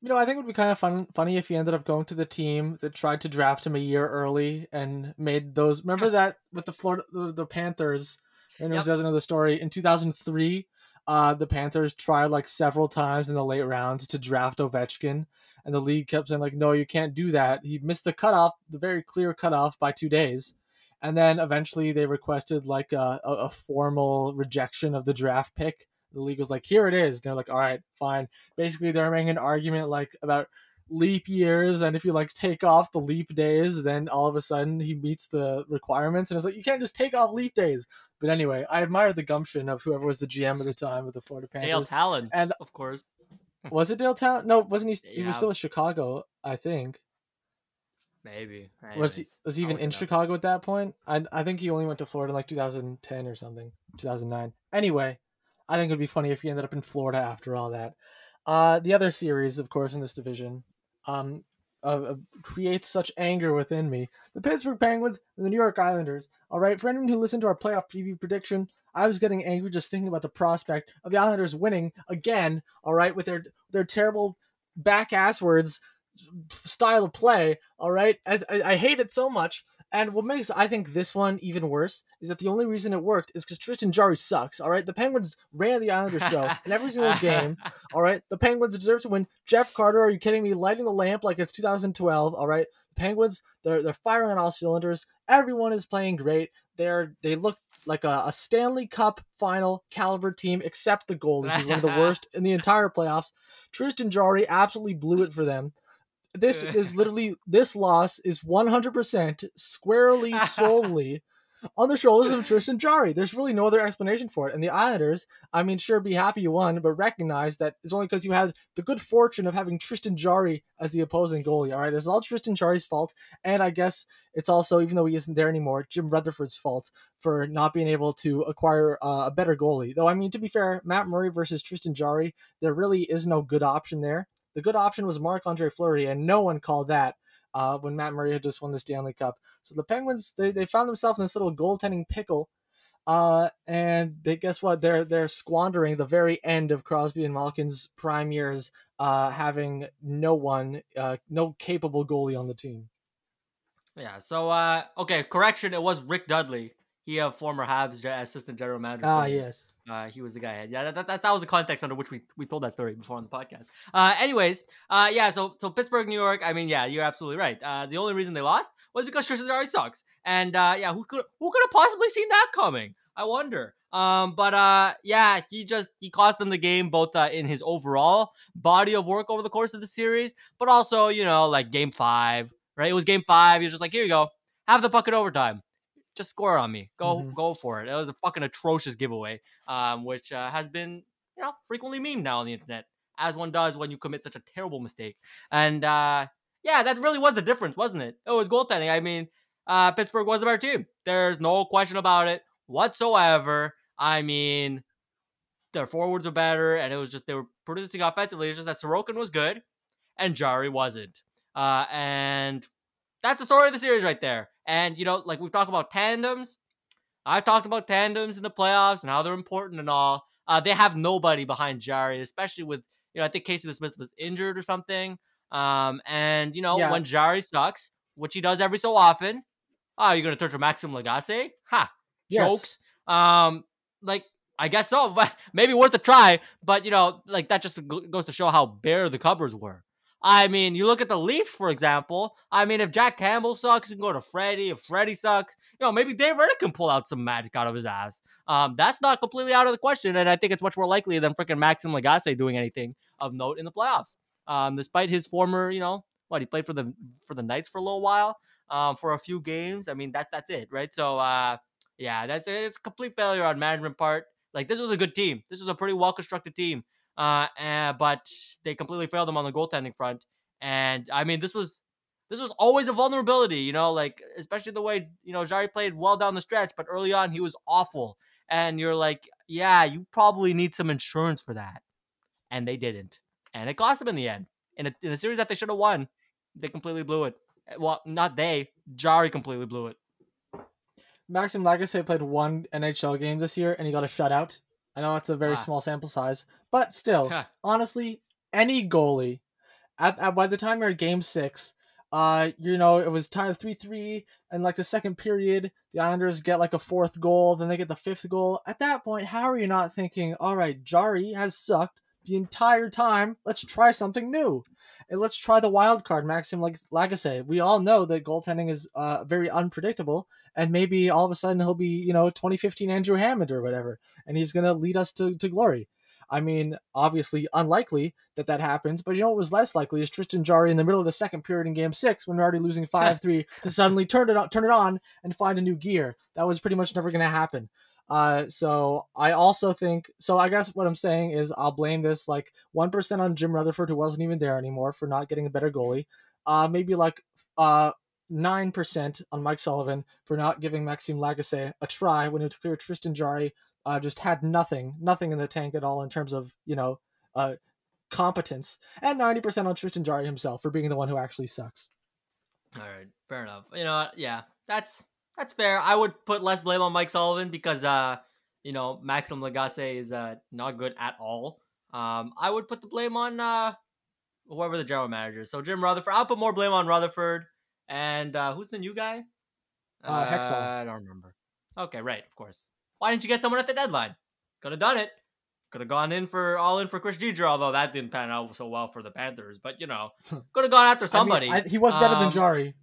You know, I think it would be kind of fun, funny if he ended up going to the team that tried to draft him a year early and made those. Remember that with the Florida, the, the Panthers. And yep. doesn't know the story. In 2003, uh, the Panthers tried like several times in the late rounds to draft Ovechkin, and the league kept saying like, "No, you can't do that." He missed the cutoff, the very clear cutoff, by two days, and then eventually they requested like a, a formal rejection of the draft pick the league was like, here it is. They're like, all right, fine. Basically, they're making an argument like about leap years, and if you like take off the leap days, then all of a sudden he meets the requirements. And it's like you can't just take off leap days. But anyway, I admire the gumption of whoever was the GM at the time of the Florida Panthers. Dale Tallon, and of course. was it Dale Tallon? No, wasn't he? Yeah. He was still in Chicago, I think. Maybe. Anyways, was he was he even in Chicago at that point? I I think he only went to Florida in like 2010 or something, 2009. Anyway, I think it would be funny if he ended up in Florida after all that. Uh, the other series, of course, in this division, um, uh, creates such anger within me. The Pittsburgh Penguins and the New York Islanders. All right, for anyone who listened to our playoff preview prediction, I was getting angry just thinking about the prospect of the Islanders winning again. All right, with their their terrible back ass words style of play. All right, As I, I hate it so much. And what makes I think this one even worse is that the only reason it worked is because Tristan Jarry sucks. All right, the Penguins ran the Islanders show in every single game. All right, the Penguins deserve to win. Jeff Carter, are you kidding me? Lighting the lamp like it's 2012. All right, the Penguins they're they're firing on all cylinders. Everyone is playing great. They're they look like a, a Stanley Cup final caliber team, except the goalie, who's one of the worst in the entire playoffs. Tristan Jarry absolutely blew it for them this is literally this loss is 100% squarely solely on the shoulders of Tristan Jarry. There's really no other explanation for it. And the Islanders, I mean, sure, be happy you won, but recognize that it's only because you had the good fortune of having Tristan Jarry as the opposing goalie. All right, it's all Tristan Jarry's fault, and I guess it's also, even though he isn't there anymore, Jim Rutherford's fault for not being able to acquire uh, a better goalie. Though, I mean, to be fair, Matt Murray versus Tristan Jarry, there really is no good option there. The good option was Marc Andre Fleury, and no one called that uh, when Matt Murray had just won the Stanley Cup. So the Penguins they, they found themselves in this little goaltending pickle. Uh, and they guess what? They're they're squandering the very end of Crosby and Malkin's prime years, uh, having no one, uh, no capable goalie on the team. Yeah. So, uh, okay, correction. It was Rick Dudley he a former Habs assistant general manager. Ah, yes. Uh, he was the guy. Yeah, that, that, that was the context under which we, we told that story before on the podcast. Uh, anyways, uh, yeah. So so Pittsburgh, New York. I mean, yeah, you're absolutely right. Uh, the only reason they lost was because Tristan sucks. And uh, yeah, who could who could have possibly seen that coming? I wonder. Um, but uh, yeah, he just he cost them the game both uh, in his overall body of work over the course of the series, but also you know like game five, right? It was game five. He was just like, here you go, have the puck in overtime just score on me. Go mm-hmm. go for it. It was a fucking atrocious giveaway, um, which uh, has been you know frequently memed now on the internet, as one does when you commit such a terrible mistake. And uh, yeah, that really was the difference, wasn't it? It was goaltending. I mean, uh, Pittsburgh was the better team. There's no question about it whatsoever. I mean, their forwards were better, and it was just they were producing offensively. It's just that Sorokin was good, and Jarry wasn't. Uh, and that's the story of the series right there. And, you know, like we've talked about tandems. I've talked about tandems in the playoffs and how they're important and all. Uh, they have nobody behind Jarry, especially with, you know, I think Casey DeSmith was injured or something. Um, and, you know, yeah. when Jarry sucks, which he does every so often, oh, you're going to turn to Maxime Lagacé? Ha! Jokes. Yes. Um, like, I guess so. But maybe worth a try. But, you know, like that just goes to show how bare the covers were. I mean, you look at the Leafs, for example. I mean, if Jack Campbell sucks, you can go to Freddie. If Freddie sucks, you know, maybe Dave Rittich can pull out some magic out of his ass. Um, that's not completely out of the question, and I think it's much more likely than freaking Maxime Lagacé doing anything of note in the playoffs. Um, despite his former, you know, what he played for the for the Knights for a little while, um, for a few games. I mean, that that's it, right? So, uh, yeah, that's it's a complete failure on management part. Like this was a good team. This was a pretty well constructed team. Uh, but they completely failed them on the goaltending front. And I mean, this was this was always a vulnerability, you know, like especially the way you know Jarry played well down the stretch, but early on he was awful. And you're like, yeah, you probably need some insurance for that, and they didn't, and it cost them in the end. In a, in a series that they should have won, they completely blew it. Well, not they, Jarry completely blew it. Maxime Lagacé played one NHL game this year and he got a shutout. I know it's a very Ah. small sample size, but still, Huh. honestly, any goalie at, at by the time you're at game six, uh, you know, it was tied three three, and like the second period, the Islanders get like a fourth goal, then they get the fifth goal. At that point, how are you not thinking, all right, Jarry has sucked the entire time. Let's try something new. And let's try the wild card, Maxime Lag- Lagacé. We all know that goaltending is uh, very unpredictable, and maybe all of a sudden he'll be, you know, 2015 Andrew Hammond or whatever, and he's going to lead us to, to glory. I mean, obviously unlikely that that happens, but you know what was less likely is Tristan Jarry in the middle of the second period in Game Six when we're already losing five three to suddenly turn it on, turn it on, and find a new gear. That was pretty much never going to happen. Uh, so I also think so. I guess what I'm saying is I'll blame this like one percent on Jim Rutherford who wasn't even there anymore for not getting a better goalie. Uh, maybe like uh nine percent on Mike Sullivan for not giving Maxime Lagacé a try when it was clear Tristan Jarry uh, just had nothing, nothing in the tank at all in terms of you know uh competence, and ninety percent on Tristan Jarry himself for being the one who actually sucks. All right, fair enough. You know, yeah, that's that's fair. I would put less blame on Mike Sullivan because uh, you know, Maxime Lagacé is uh not good at all. Um, I would put the blame on uh whoever the general manager is. So Jim Rutherford. I'll put more blame on Rutherford. And uh who's the new guy? Uh, Hextall. I don't remember. Okay, right, of course. Why didn't you get someone at the deadline? Could have done it. Could have gone in for all in for Chris Driedger, although that didn't pan out so well for the Panthers. But you know, could have gone after I mean, somebody. I- he was better than Um, Jarry.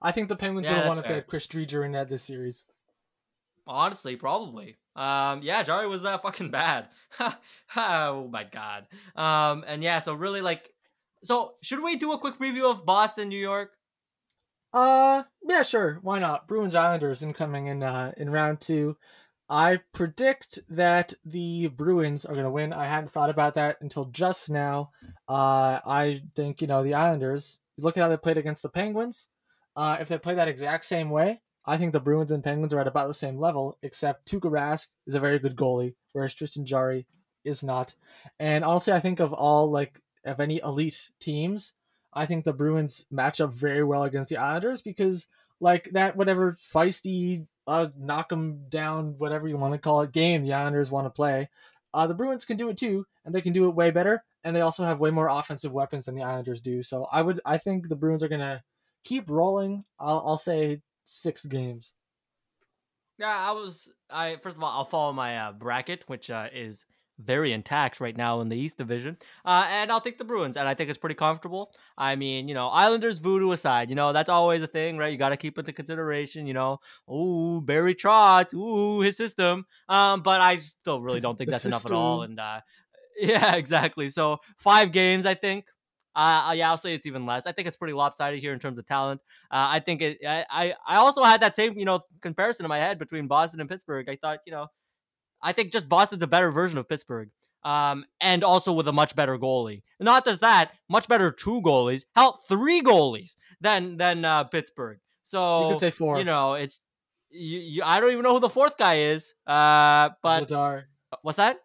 I think the Penguins yeah, would have won if they fair. had Chris Driedger in net this series. Honestly, probably. Um, yeah, Jarry was uh, fucking bad. oh my god. Um, and yeah, so really like, so should we do a quick preview of Boston, New York? Uh, yeah, sure. Why not? Bruins Islanders incoming in uh in round two. I predict that the Bruins are gonna win. I hadn't thought about that until just now. Uh, I think you know the Islanders. Look at how they played against the Penguins. Uh, if they play that exact same way, I think the Bruins and Penguins are at about the same level. Except Tuukka Rask is a very good goalie, whereas Tristan Jarry is not. And honestly, I think of all like of any elite teams, I think the Bruins match up very well against the Islanders because like that whatever feisty uh knock them down whatever you want to call it game the Islanders want to play. Uh, the Bruins can do it too, and they can do it way better. And they also have way more offensive weapons than the Islanders do. So I would, I think the Bruins are gonna keep rolling. I'll, I'll say six games. Yeah, I was. I first of all, I'll follow my uh, bracket, which uh, is very intact right now in the East Division, uh, and I'll take the Bruins, and I think it's pretty comfortable. I mean, you know, Islanders voodoo aside, you know, that's always a thing, right? You got to keep into consideration, you know, ooh, Barry Trotz, ooh, his system. Um, but I still really don't think that's enough at all, and uh, yeah, exactly. So five games, I think. Uh, yeah, I'll say it's even less. I think it's pretty lopsided here in terms of talent. Uh, I think it. I, I also had that same you know comparison in my head between Boston and Pittsburgh. I thought you know, I think just Boston's a better version of Pittsburgh. Um, and also with a much better goalie. Not just that, much better two goalies. Hell, three goalies than than uh, Pittsburgh. So You could say four. you know, it's you, you. I don't even know who the fourth guy is. Uh, but Vladar. what's that?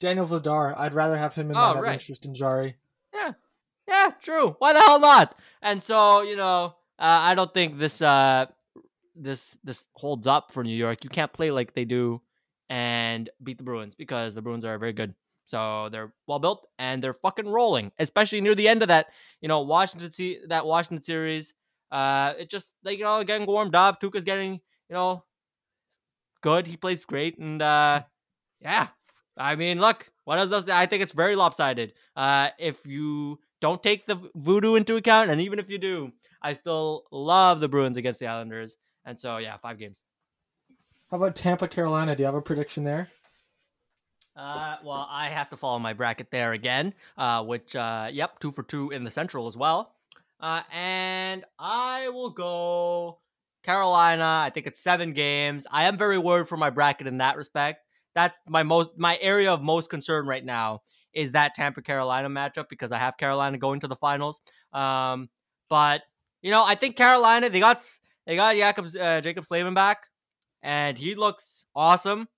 Daniel Vladar. I'd rather have him in Oh, my than right. Tristan Jarry. Yeah, yeah, true. Why the hell not? And so you know, uh, I don't think this uh this this holds up for New York. You can't play like they do and beat the Bruins because the Bruins are very good. So they're well built and they're fucking rolling, especially near the end of that. You know, Washington se- that Washington series. Uh, it just like you know getting warmed up. Tuukka's getting you know good. He plays great, and uh, yeah. I mean, look, what does this? I think it's very lopsided. Uh, if you don't take the voodoo into account. And even if you do, I still love the Bruins against the Islanders. And so, yeah, five games. How about Tampa, Carolina? Do you have a prediction there? Uh, well, I have to follow my bracket there again, uh, which, uh, yep, two for two in the Central as well. Uh, and I will go Carolina. I think it's seven games. I am very worried for my bracket in that respect. That's my most my area of most concern right now is that Tampa Carolina matchup because I have Carolina going to the finals. Um, but you know, I think Carolina they got they got Jacobs, uh, Jaccob Slavin back, and he looks awesome.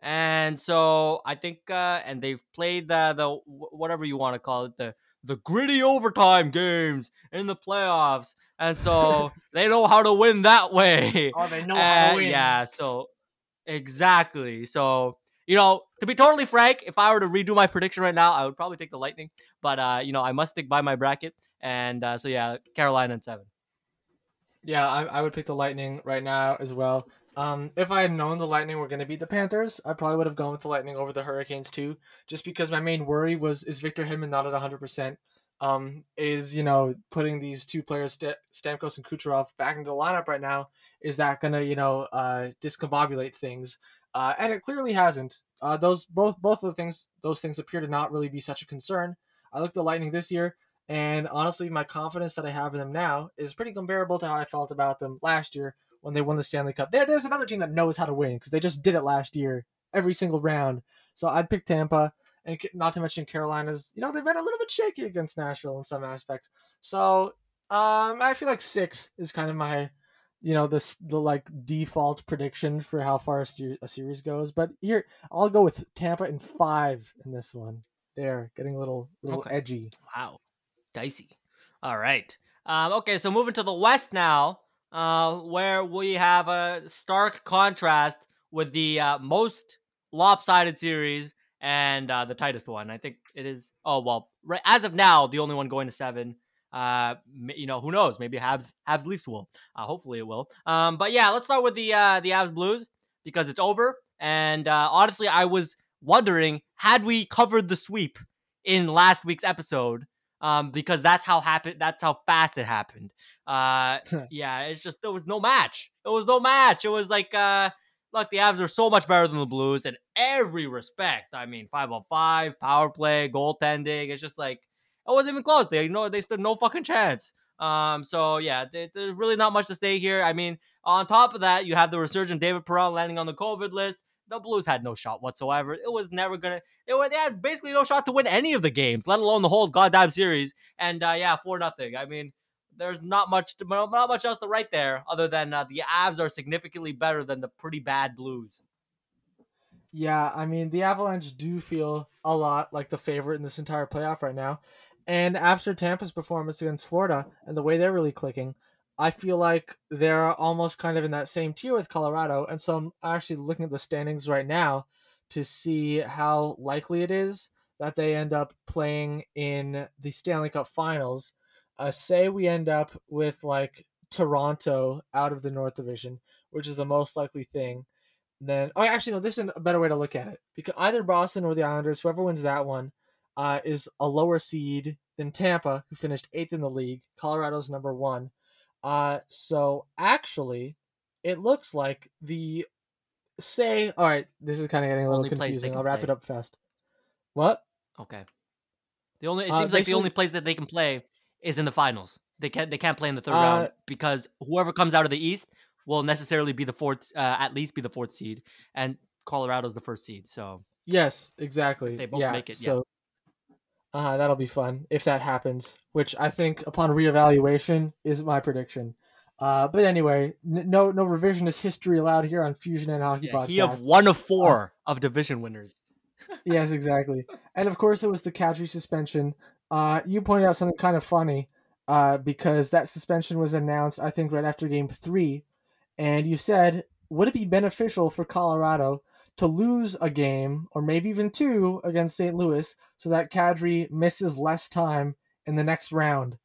And so I think, uh, and they've played the the whatever you want to call it, the the gritty overtime games in the playoffs, and so they know how to win that way. Oh, they know how to win. Yeah, so exactly. So you know, to be totally frank, if I were to redo my prediction right now, I would probably take the Lightning. But uh, you know, I must stick by my bracket, and uh, so yeah, Carolina and seven. Yeah, I, I would pick the Lightning right now as well. Um, if I had known the Lightning were going to beat the Panthers, I probably would have gone with the Lightning over the Hurricanes too. Just because my main worry was is Victor Hedman not at 100. percent Um, is you know putting these two players St- Stamkos and Kucherov back into the lineup right now is that gonna you know uh, discombobulate things? Uh, and it clearly hasn't. Uh, those both both of the things those things appear to not really be such a concern. I looked at Lightning this year, and honestly, my confidence that I have in them now is pretty comparable to how I felt about them last year when they won the Stanley Cup. There, there's another team that knows how to win because they just did it last year, every single round. So I'd pick Tampa, and not to mention Carolina's. You know they've been a little bit shaky against Nashville in some aspects. So um, I feel like six is kind of my, you know, this the like default prediction for how far a, ser- a series goes. But here I'll go with Tampa in five in this one. There, getting a little little okay. edgy. Wow, dicey. All right. Um, okay, so moving to the West now uh, where we have a stark contrast with the uh, most lopsided series and uh, the tightest one. I think it is. Oh well, right as of now, the only one going to seven. Uh, you know, who knows? Maybe Habs Habs Leafs will. Uh, hopefully, it will. Um, but yeah, let's start with the uh, the Avs Blues because it's over. And uh, honestly, I was wondering had we covered the sweep in last week's episode um, because that's how happened. That's how fast it happened. Uh, yeah, it's just there was no match. There was no match. It was like, uh, look, the Avs are so much better than the Blues in every respect. I mean, five on five, power play, goaltending. It's just like it wasn't even close. They know they stood no fucking chance. Um, so yeah, they, there's really not much to say here. I mean, on top of that, you have the resurgent David Perron landing on the COVID list the Blues had no shot whatsoever. It was never gonna. It was, they had basically no shot to win any of the games, let alone the whole goddamn series. And uh, yeah, four nothing. I mean, there's not much, to, not much else to write there, other than uh, the Avs are significantly better than the pretty bad Blues. Yeah, I mean the Avalanche do feel a lot like the favorite in this entire playoff right now. And after Tampa's performance against Florida and the way they're really clicking, I feel like they're almost kind of in that same tier with Colorado. And so I'm actually looking at the standings right now to see how likely it is that they end up playing in the Stanley Cup finals. Uh, say we end up with like Toronto out of the North Division, which is the most likely thing. Then, oh, actually, no, this is a better way to look at it because either Boston or the Islanders, whoever wins that one, uh, is a lower seed than Tampa, who finished eighth in the league. Colorado's number one. Uh, so actually, it looks like the say. All right, this is kind of getting a little only confusing. I'll wrap play. it up fast. What? Okay. The only it uh, seems like the only place that they can play is in the finals. They can't they can't play in the third uh, round because whoever comes out of the East will necessarily be the fourth, uh, at least be the fourth seed, and Colorado's the first seed. So yes, exactly. They both yeah, make it. So uh, that'll be fun if that happens, which I think upon reevaluation is my prediction. Uh, but anyway, n- no no revisionist history allowed here on Fusion and Hockey yeah, Podcast. He of one of four uh, of division winners. yes, exactly. And of course, it was the Kadri suspension. Uh, you pointed out something kind of funny uh, because that suspension was announced, I think, right after Game Three, and you said, "Would it be beneficial for Colorado to lose a game or maybe even two against St. Louis so that Kadri misses less time in the next round.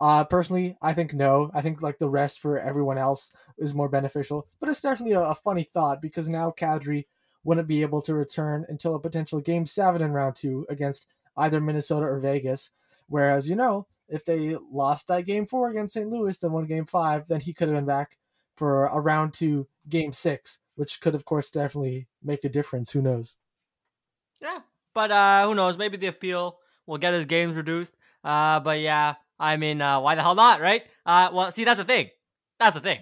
Uh, personally, I think no. I think like the rest for everyone else is more beneficial, but it's definitely a, a funny thought because now Kadri wouldn't be able to return until a potential game seven in round two against either Minnesota or Vegas. Whereas, you know, if they lost that game four against St. Louis, then won game five, then he could have been back for a round two, game six, which could, of course, definitely make a difference. Who knows? Yeah, but uh, who knows? Maybe the appeal will get his games reduced. Uh, but yeah, I mean, uh, why the hell not, right? Uh, well, see, that's the thing. That's the thing.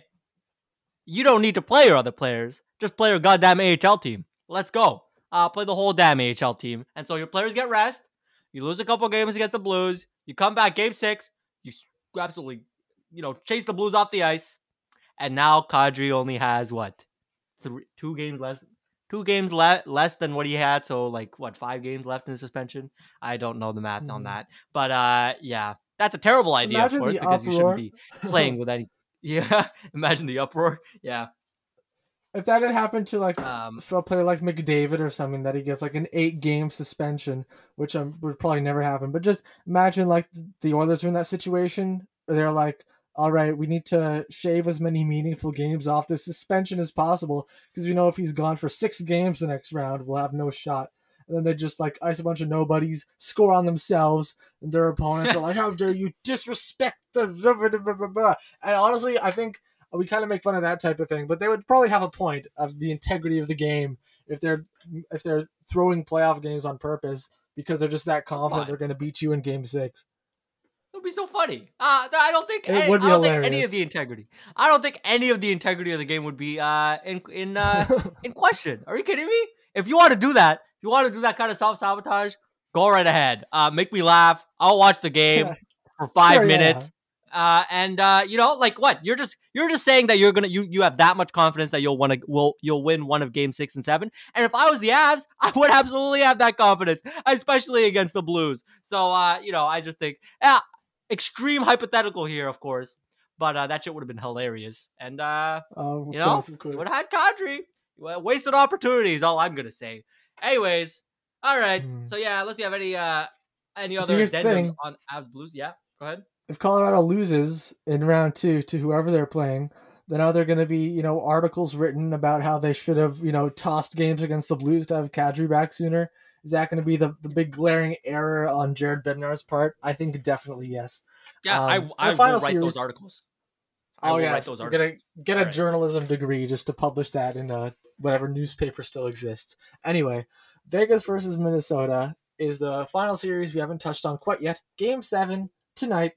You don't need to play your other players. Just play your goddamn AHL team. Let's go. Uh, play the whole damn AHL team. And so your players get rest. You lose a couple games against the Blues. You come back game six. You absolutely, you know, chase the Blues off the ice. And now Kadri only has what? Three, two games less. Two games le- less than what he had. So like what? Five games left in his suspension. I don't know the math mm. on mm-hmm. that. But uh, yeah, that's a terrible idea, Imagine of course, because uproar. you shouldn't be playing with any. Yeah, imagine the uproar. Yeah, if that had happened to like um, for a player like McDavid or something, that he gets like an eight game suspension, which um, would probably never happen. But just imagine like the Oilers are in that situation. They're like, all right, we need to shave as many meaningful games off this suspension as possible because we know if he's gone for six games the next round, we'll have no shot. And then they just like ice a bunch of nobodies, score on themselves, and their opponents are like, "How dare you disrespect the?" And honestly, I think we kind of make fun of that type of thing, but they would probably have a point of the integrity of the game if they're if they're throwing playoff games on purpose because they're just that confident they're going to beat you in Game Six. Would be so funny. Uh, I don't think. It any, would be I don't hilarious. think any of the integrity. I don't think any of the integrity of the game would be uh, in in uh, in question. Are you kidding me? If you want to do that, if you want to do that kind of self sabotage, go right ahead. Uh, make me laugh. I'll watch the game for five sure, minutes. Uh, and uh, you know, like what? You're just you're just saying that you're gonna you you have that much confidence that you'll want to will you'll win one of game six and seven. And if I was the Avs, I would absolutely have that confidence, especially against the Blues. So uh, you know, I just think yeah, extreme hypothetical here, of course, but uh, that shit would have been hilarious. And uh, oh, you know, would have had Kadri. Wasted opportunities. All I'm gonna say. Anyways, all right. Mm. So yeah, unless you have any uh any other addendums on Avs Blues, yeah, go ahead if Colorado loses in round two to whoever they're playing, then are there going to be you know articles written about how they should have you know tossed games against the Blues to have Kadri back sooner? Is that going to be the, the big glaring error on Jared Bednar's part? I think definitely yes. Yeah, um, I, I will write series, those articles. I oh yeah, write those articles. Get a, get a right. journalism degree just to publish that in a, whatever newspaper still exists. Anyway, Vegas versus Minnesota is the final series we haven't touched on quite yet. Game seven tonight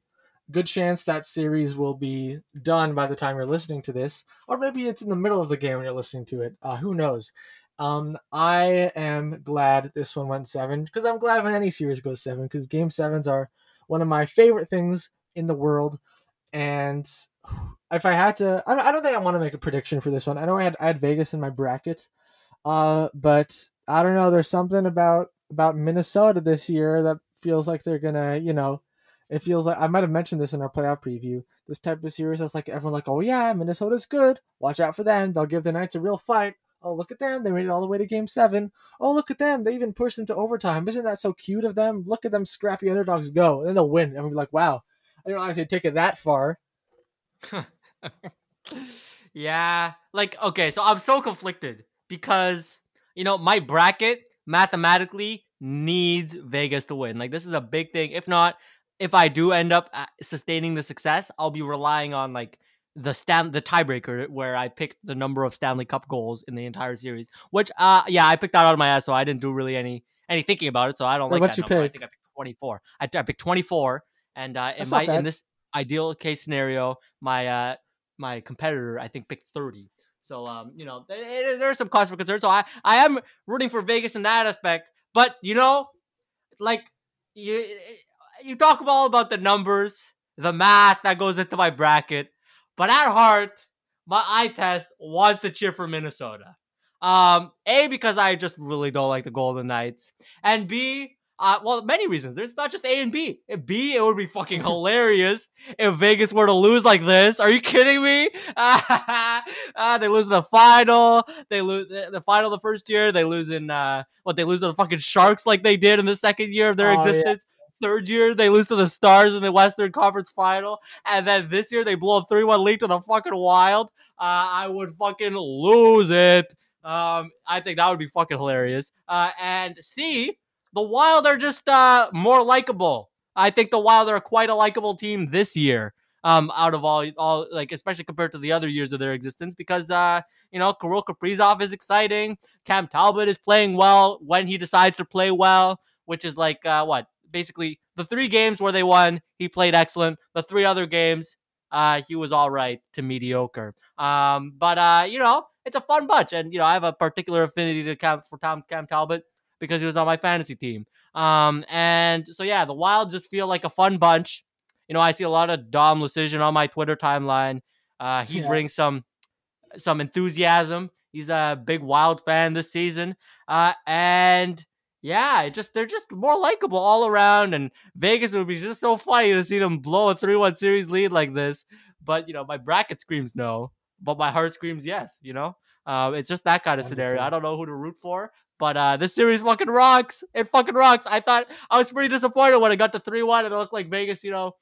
good chance that series will be done by the time you're listening to this, or maybe it's in the middle of the game when you're listening to it. Uh, who knows? Um, I am glad this one went seven because I'm glad when any series goes seven because game sevens are one of my favorite things in the world. And if I had to, I don't think I want to make a prediction for this one. I know I had I had Vegas in my bracket, uh, but I don't know. There's something about about Minnesota this year that feels like they're gonna, you know, it feels like I might have mentioned this in our playoff preview. This type of series that's like everyone like, oh yeah, Minnesota's good. Watch out for them. They'll give the Knights a real fight. Oh look at them, they made it all the way to Game Seven. Oh look at them, they even pushed them to overtime. Isn't that so cute of them? Look at them, scrappy underdogs go, and then they'll win. And we'll be like, wow, I didn't realize they'd take it that far. yeah, like okay, so I'm so conflicted because you know my bracket mathematically needs Vegas to win. Like this is a big thing. If not, if I do end up uh, sustaining the success, I'll be relying on like the Stan the tiebreaker where I picked the number of Stanley Cup goals in the entire series. Which uh yeah, I picked that out of my ass, so I didn't do really any any thinking about it. So I don't well, like that you number. Pick? I think I picked 24. I, I picked 24 and uh in my in this ideal case scenario, my uh my competitor I think picked 30. So um, you know, there's some cause for concern. So I I am rooting for Vegas in that aspect, but you know, like you you talk all about the numbers, the math that goes into my bracket, but at heart, my eye test was to cheer for Minnesota. Um, A, because I just really don't like the Golden Knights, and B, uh, well, many reasons. There's not just A and B. B, it would be fucking hilarious if Vegas were to lose like this. Are you kidding me? uh, they lose the final. They lose the final the first year. They lose in uh, what? They lose to the fucking Sharks like they did in the second year of their oh, existence. Yeah third year they lose to the Stars in the Western Conference Final, and then this year they blow a three-one lead to the fucking Wild. Uh, I would fucking lose it. Um, I think that would be fucking hilarious. Uh, and C, the Wild are just uh, more likable. I think the Wild are quite a likable team this year. Um, out of all, all like especially compared to the other years of their existence, because uh, you know, Kirill Kaprizov is exciting. Cam Talbot is playing well when he decides to play well, which is like uh, what basically the three games where they won, he played excellent. The three other games, uh, he was all right to mediocre. Um, but uh, you know, it's a fun bunch, and you know, I have a particular affinity to Cam for Tom Cam Talbot because he was on my fantasy team. Um, and so yeah, the Wild just feel like a fun bunch. You know, I see a lot of Dom Luszczyszyn on my Twitter timeline. Uh, he Yeah. brings some some enthusiasm. He's a big Wild fan this season. Uh, and yeah, it just they're just more likable all around. And Vegas it would be just so funny to see them blow a three-one series lead like this. But you know, my bracket screams no, but my heart screams yes. You know, uh, it's just that kind of scenario. I don't know who to root for. But uh, this series fucking rocks. It fucking rocks. I thought I was pretty disappointed when it got to three one and it looked like Vegas, you know,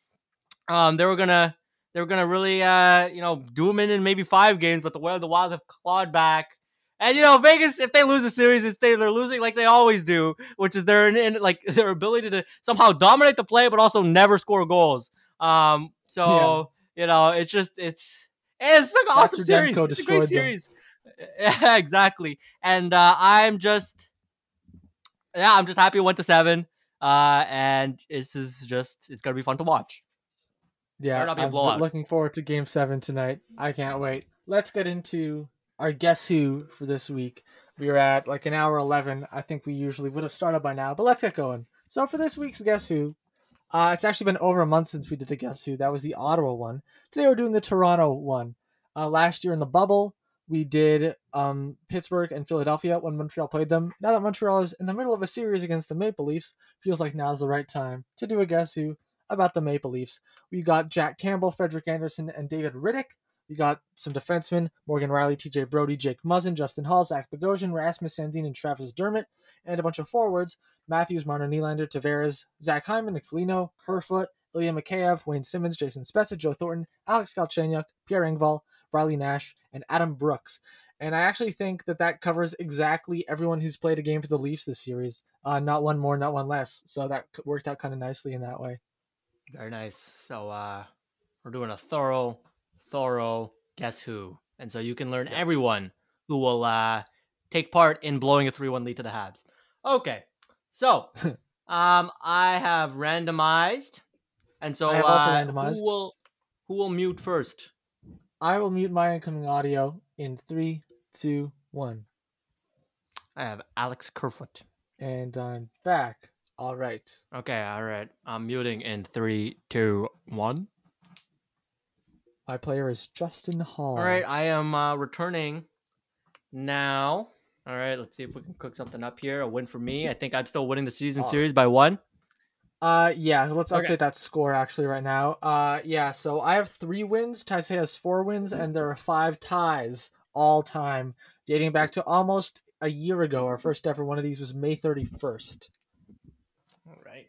um, they were gonna they were gonna really uh, you know, do them in in maybe five games, but the way the Wild have clawed back. And you know, Vegas, if they lose a series, it's they they're losing like they always do, which is their in, like their ability to somehow dominate the play, but also never score goals. Um, so you know, it's just it's it's an awesome series. It's a great them. series. Yeah, exactly. And uh, I'm just yeah, I'm just happy it went to seven. Uh, and this is just it's gonna be fun to watch. Yeah, Better not be a I'm looking forward to Game Seven tonight. I can't wait. Let's get into our guess who for this week. We are at like an hour eleven. I think we usually would have started by now, but let's get going. So for this week's guess who, uh, it's actually been over a month since we did a guess who. That was the Ottawa one. Today we're doing the Toronto one. Uh, last year in the bubble, we did um, Pittsburgh and Philadelphia when Montreal played them. Now that Montreal is in the middle of a series against the Maple Leafs, feels like now's the right time to do a guess who about the Maple Leafs. We got Jack Campbell, Frederik Andersen, and David Rittich. We got some defensemen Morgan Rielly, TJ Brodie, Jake Muzzin, Justin Holl, Zach Bogosian, Rasmus Sandin, and Travis Dermott, and a bunch of forwards Matthews, Marner Nylander, Tavares, Zach Hyman, Nick Foligno, Kerfoot, Ilya Mikheyev, Wayne Simmonds, Jason Spezza, Joe Thornton, Alex Galchenyuk, Pierre Engvall, Riley Nash, and Adam Brooks. And I actually think that that covers exactly everyone who's played a game for the Leafs this series. Uh, not one more, not one less. So that worked out kind of nicely in that way. Very nice. So uh we're doing a thorough, thorough guess who. And so you can learn Yeah. everyone who will uh take part in blowing a 3-1 lead to the Habs. Okay. So um I have randomized. And so I have also uh, randomized. who will who will mute first? I will mute my incoming audio in three, two, one. I have Alex Kerfoot. And I'm back. All right. Okay, all right. I'm muting in three, two, one. My player is Justin Holl. All right, I am uh, returning now. All right, let's see if we can cook something up here. A win for me. I think I'm still winning the season All series by one. Uh, yeah. So let's update Okay. that score actually right now. Uh, yeah. So I have three wins. Taisei has four wins, and there are five ties all time, dating back to almost a year ago. Our first ever one of these was May thirty first. All right.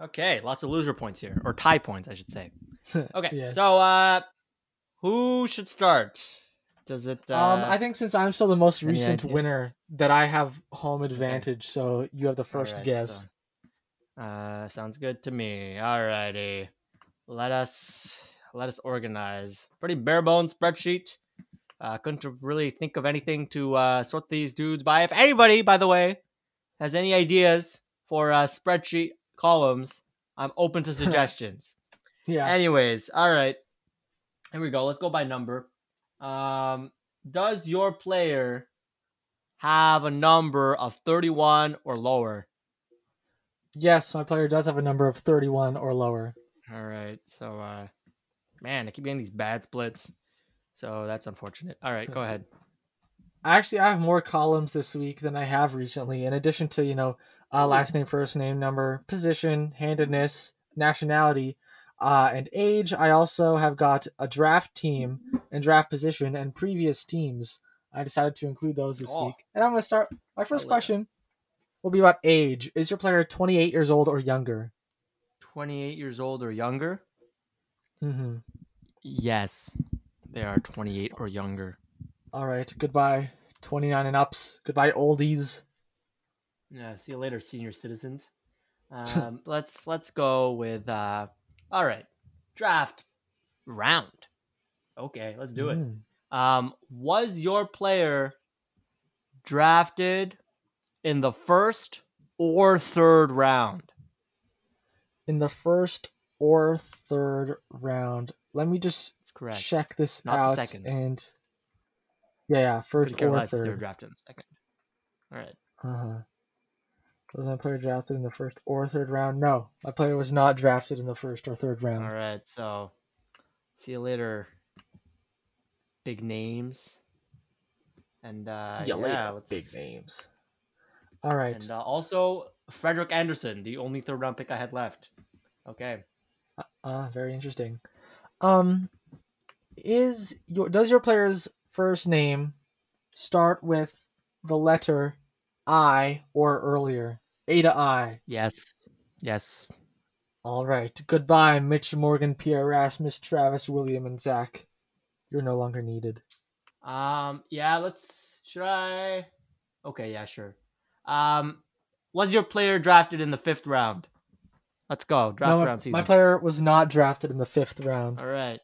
Okay, lots of loser points here, or tie points, I should say. Okay, Yes. so uh, who should start? Does it? Uh, um, I think since I'm still the most any recent idea? winner, that I have home advantage. So you have the first Alright, guess. so, uh, sounds good to me. Alrighty, let us let us organize. Pretty bare bones spreadsheet. Uh, couldn't really think of anything to uh, sort these dudes by. If anybody, by the way, has any ideas for uh, spreadsheet columns, I'm open to suggestions. Yeah. Anyways, all right. Here we go. Let's go by number. Um, does your player have a number of 31 or lower? yes, my player does have a number of thirty one or lower. All right. So, uh, man, I keep getting these bad splits. So that's unfortunate. All right, go ahead. Actually, I have more columns this week than I have recently. In addition to you know, uh, last name, first name, number, position, handedness, nationality, uh, and age. I also have got a draft team and draft position and previous teams. I decided to include those this Oh. week, and I'm going to start. My first question will be about age. Is your player 28 years old or younger? 28 years old or younger? Mm-hmm. Yes, they are 28 or younger. All right. Goodbye, 29 and ups. Goodbye, oldies. Yeah. See you later, senior citizens. Um, let's let's go with uh, all right, draft round. Okay, let's do it. Mm. Um, was your player drafted in the first or third round? In the first or third round. Let me just correct. check this Not out second. and yeah, yeah, first or less if they were third. drafted in the second. All right. Uh-huh. Was my player drafted in the first or third round? No, my player was not drafted in the first or third round. All right. So, see you later. Big names. And uh, See you yeah, later, big names. All right. And uh, also Frederik Andersen, the only third round pick I had left. Okay. Ah, very interesting. Um, is your does your player's first name start with the letter I or earlier? A to I. Yes. Yes. All right. Goodbye, Mitch Morgan, Pierre Rasmus, Travis, William, and Zach. You're no longer needed. Um. Yeah. Let's. Should I? Okay. Yeah. Sure. Um. Was your player drafted in the fifth round? Let's go. Draft No, round season. my player was not drafted in the fifth round. All right.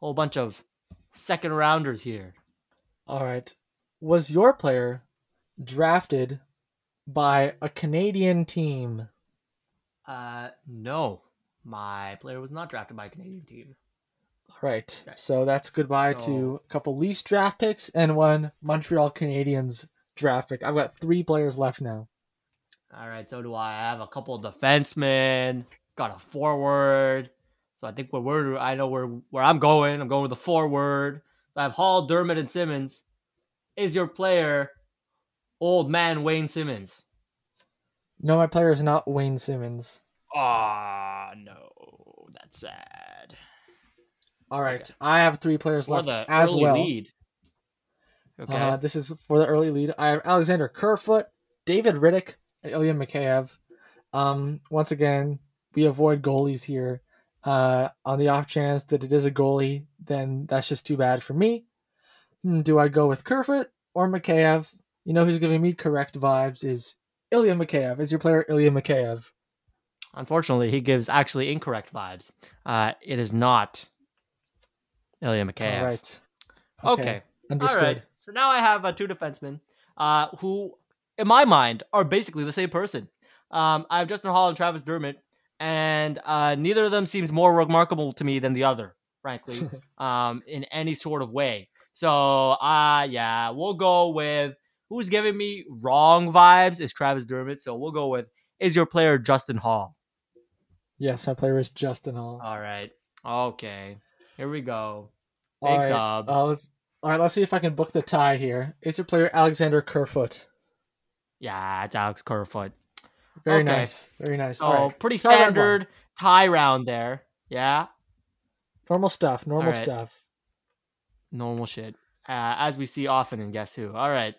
Whole bunch of second rounders here. All right. Was your player drafted by a Canadian team? Uh. No. My player was not drafted by a Canadian team. All right. Okay. So that's goodbye So- to a couple Leafs draft picks and one Montreal Canadiens draft pick. I've got three players left now. All right, so do I. I have a couple of defensemen, got a forward. So I think where we're, I know where where I'm going. I'm going with the forward. I have Holl, Dermott, and Simmonds. Is your player old man Wayne Simmonds? No, my player is not Wayne Simmonds. Ah, no, that's sad. All right. Okay. I have three players For left the as early well. lead. Okay. Uh, this is for the early lead. I have Alexander Kerfoot, David Rittich, and Ilya Mikheyev. Um, once again, we avoid goalies here. Uh, on the off chance that it is a goalie, then that's just too bad for me. Hmm, do I go with Kerfoot or Mikheyev? You know who's giving me correct vibes is Ilya Mikheyev. Is your player Ilya Mikheyev? Unfortunately, he gives actually incorrect vibes. Uh, it is not Ilya Mikheyev. All right. Okay. Understood. All right. So now I have uh, two defensemen uh, who, in my mind, are basically the same person. Um, I have Justin Holl and Travis Dermott, and uh, neither of them seems more remarkable to me than the other, frankly, um, in any sort of way. So, uh, yeah, we'll go with who's giving me wrong vibes is Travis Dermott. So we'll go with is your player Justin Holl. Yes, my player is Justin Holl. All right. Okay. Here we go. All Big right. dub. Uh, let's. All right. Let's see if I can book the tie here. Is your player Alexander Kerfoot? yeah, it's Alex Kerfoot. Very Okay. nice. Very nice. So All right. pretty Tie round one. standard tie round there. Yeah, Normal stuff. Normal All right. stuff. normal shit. Uh, as we see often in Guess Who. All right,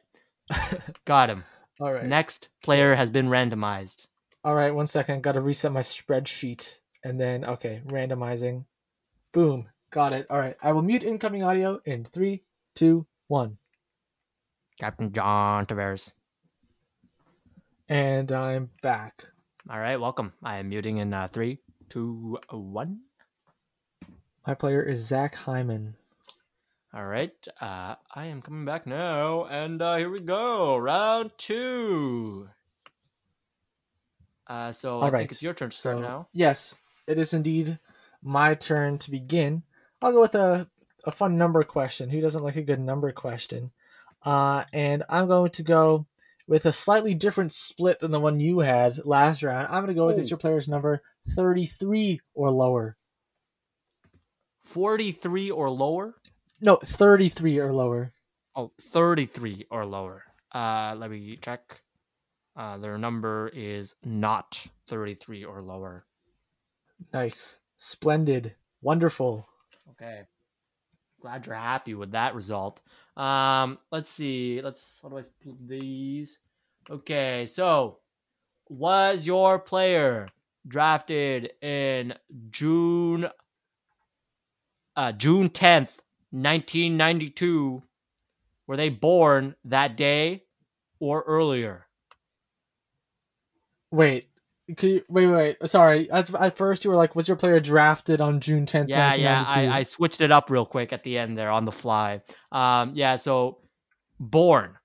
got him. All right. Next player has been randomized. All right. One second. Got to reset my spreadsheet. And then, okay, randomizing. Boom. Got it. All right. I will mute incoming audio in three, two, one. Captain John Tavares. And I'm back. All right, welcome. I am muting in uh, three, two, one. My player is Zach Hyman. All right, uh, I am coming back now, and uh, here we go, round two. Uh, so I All right, think it's your turn to start So, now. yes, it is indeed my turn to begin. I'll go with a, a fun number question. Who doesn't like a good number question? Uh, and I'm going to go with a slightly different split than the one you had last round. I'm going to go with Ooh. is your player's number 33 or lower. 43 or lower? No, 33 or lower. Oh, 33 or lower. Uh, let me check. Uh, their number is not 33 or lower. Nice. Splendid. Wonderful. Okay. Glad you're happy with that result. Um, let's see. Let's how do I split these? Okay, so was your player drafted in June uh June 10th, 1992? Were they born that day or earlier? Wait, Can you, wait, wait. Sorry. At, at first, you were like, "Was your player drafted on June tenth, Yeah, yeah. I, I switched it up real quick at the end there on the fly. Um, yeah. So born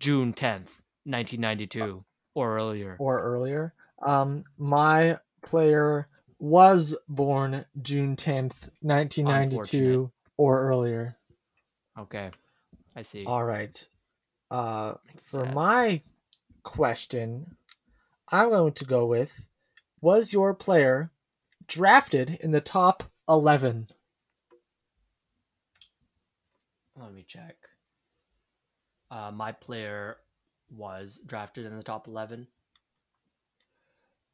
June tenth, nineteen ninety two, or earlier. or earlier. Um, my player was born June tenth, nineteen ninety two, or earlier. Okay, I see. All right. Uh, for sense. my question, I'm going to go with: Was your player drafted in the top eleven? Let me check. Uh, my player was drafted in the top eleven.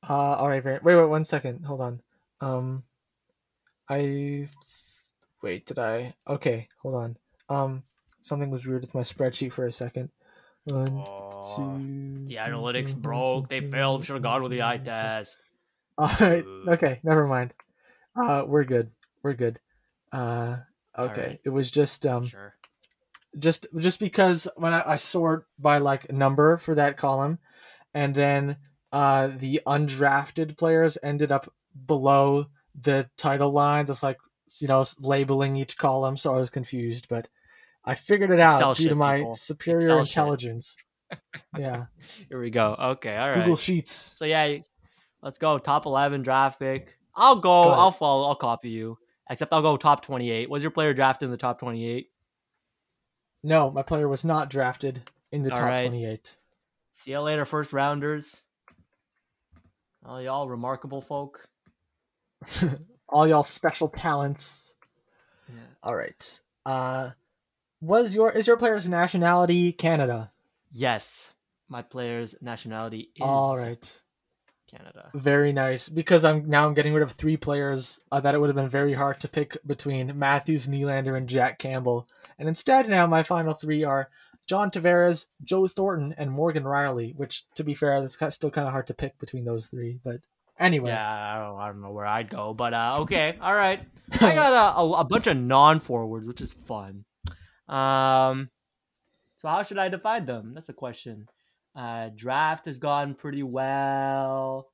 Uh, all right. Wait, wait, one second. Hold on. Um, I wait. Did I? Okay, hold on. Um, something was weird with my spreadsheet for a second. One, Oh, two, the analytics broke. They failed. Should have gone with the eye test. All right. Okay. Never mind. Uh, we're good. We're good. Uh, okay. right. It was just um, Sure. just just because when I, I sort by like number for that column, and then uh the undrafted players ended up below the title line, just like you know labeling each column, so I was confused, but I figured it out Excel due to my people. superior Excel intelligence. yeah, Here we go. Okay. All right. Google Sheets. So yeah, let's go top eleven draft pick. I'll go. Go. I'll follow. I'll copy you. Except I'll go top twenty eight. Was your player drafted in the top twenty eight? No, my player was not drafted in the All top right. twenty-eight. See you later, first rounders. All y'all remarkable folk. All y'all special talents. Yeah. All right. Uh, was your is your player's nationality Canada? Yes, my player's nationality is All right. Canada. Very nice. Because I'm now I'm getting rid of three players uh, that it would have been very hard to pick between Matthews, Nylander, and Jack Campbell. And instead, now my final three are John Tavares, Joe Thornton, and Morgan Rielly. Which, to be fair, it's still kind of hard to pick between those three. But anyway, Yeah, I don't, I don't know where I'd go, but uh, okay, all right. I got a, a, a bunch of non-forwards, which is fun. Um, so how should I define them? That's a question. Uh, draft has gone pretty well.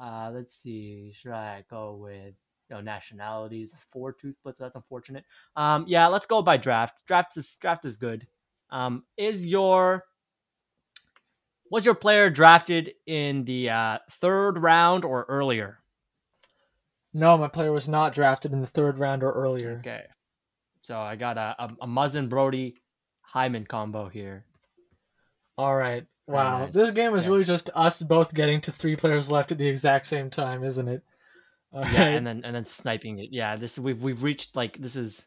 Uh, let's see. Should I go with you know nationalities? Four two splits. That's unfortunate. Um, yeah, let's go by draft. Draft is draft is good. Um, is your was your player drafted in the uh, third round or earlier? no, my player was not drafted in the third round or earlier. Okay. So I got a, a, a Muzzin Brodie Hyman combo here. All right. Wow. nice. This game is Yeah. really just us both getting to three players left at the exact same time, isn't it? All Yeah, right. and then and then sniping it. Yeah, this we've we've reached like this is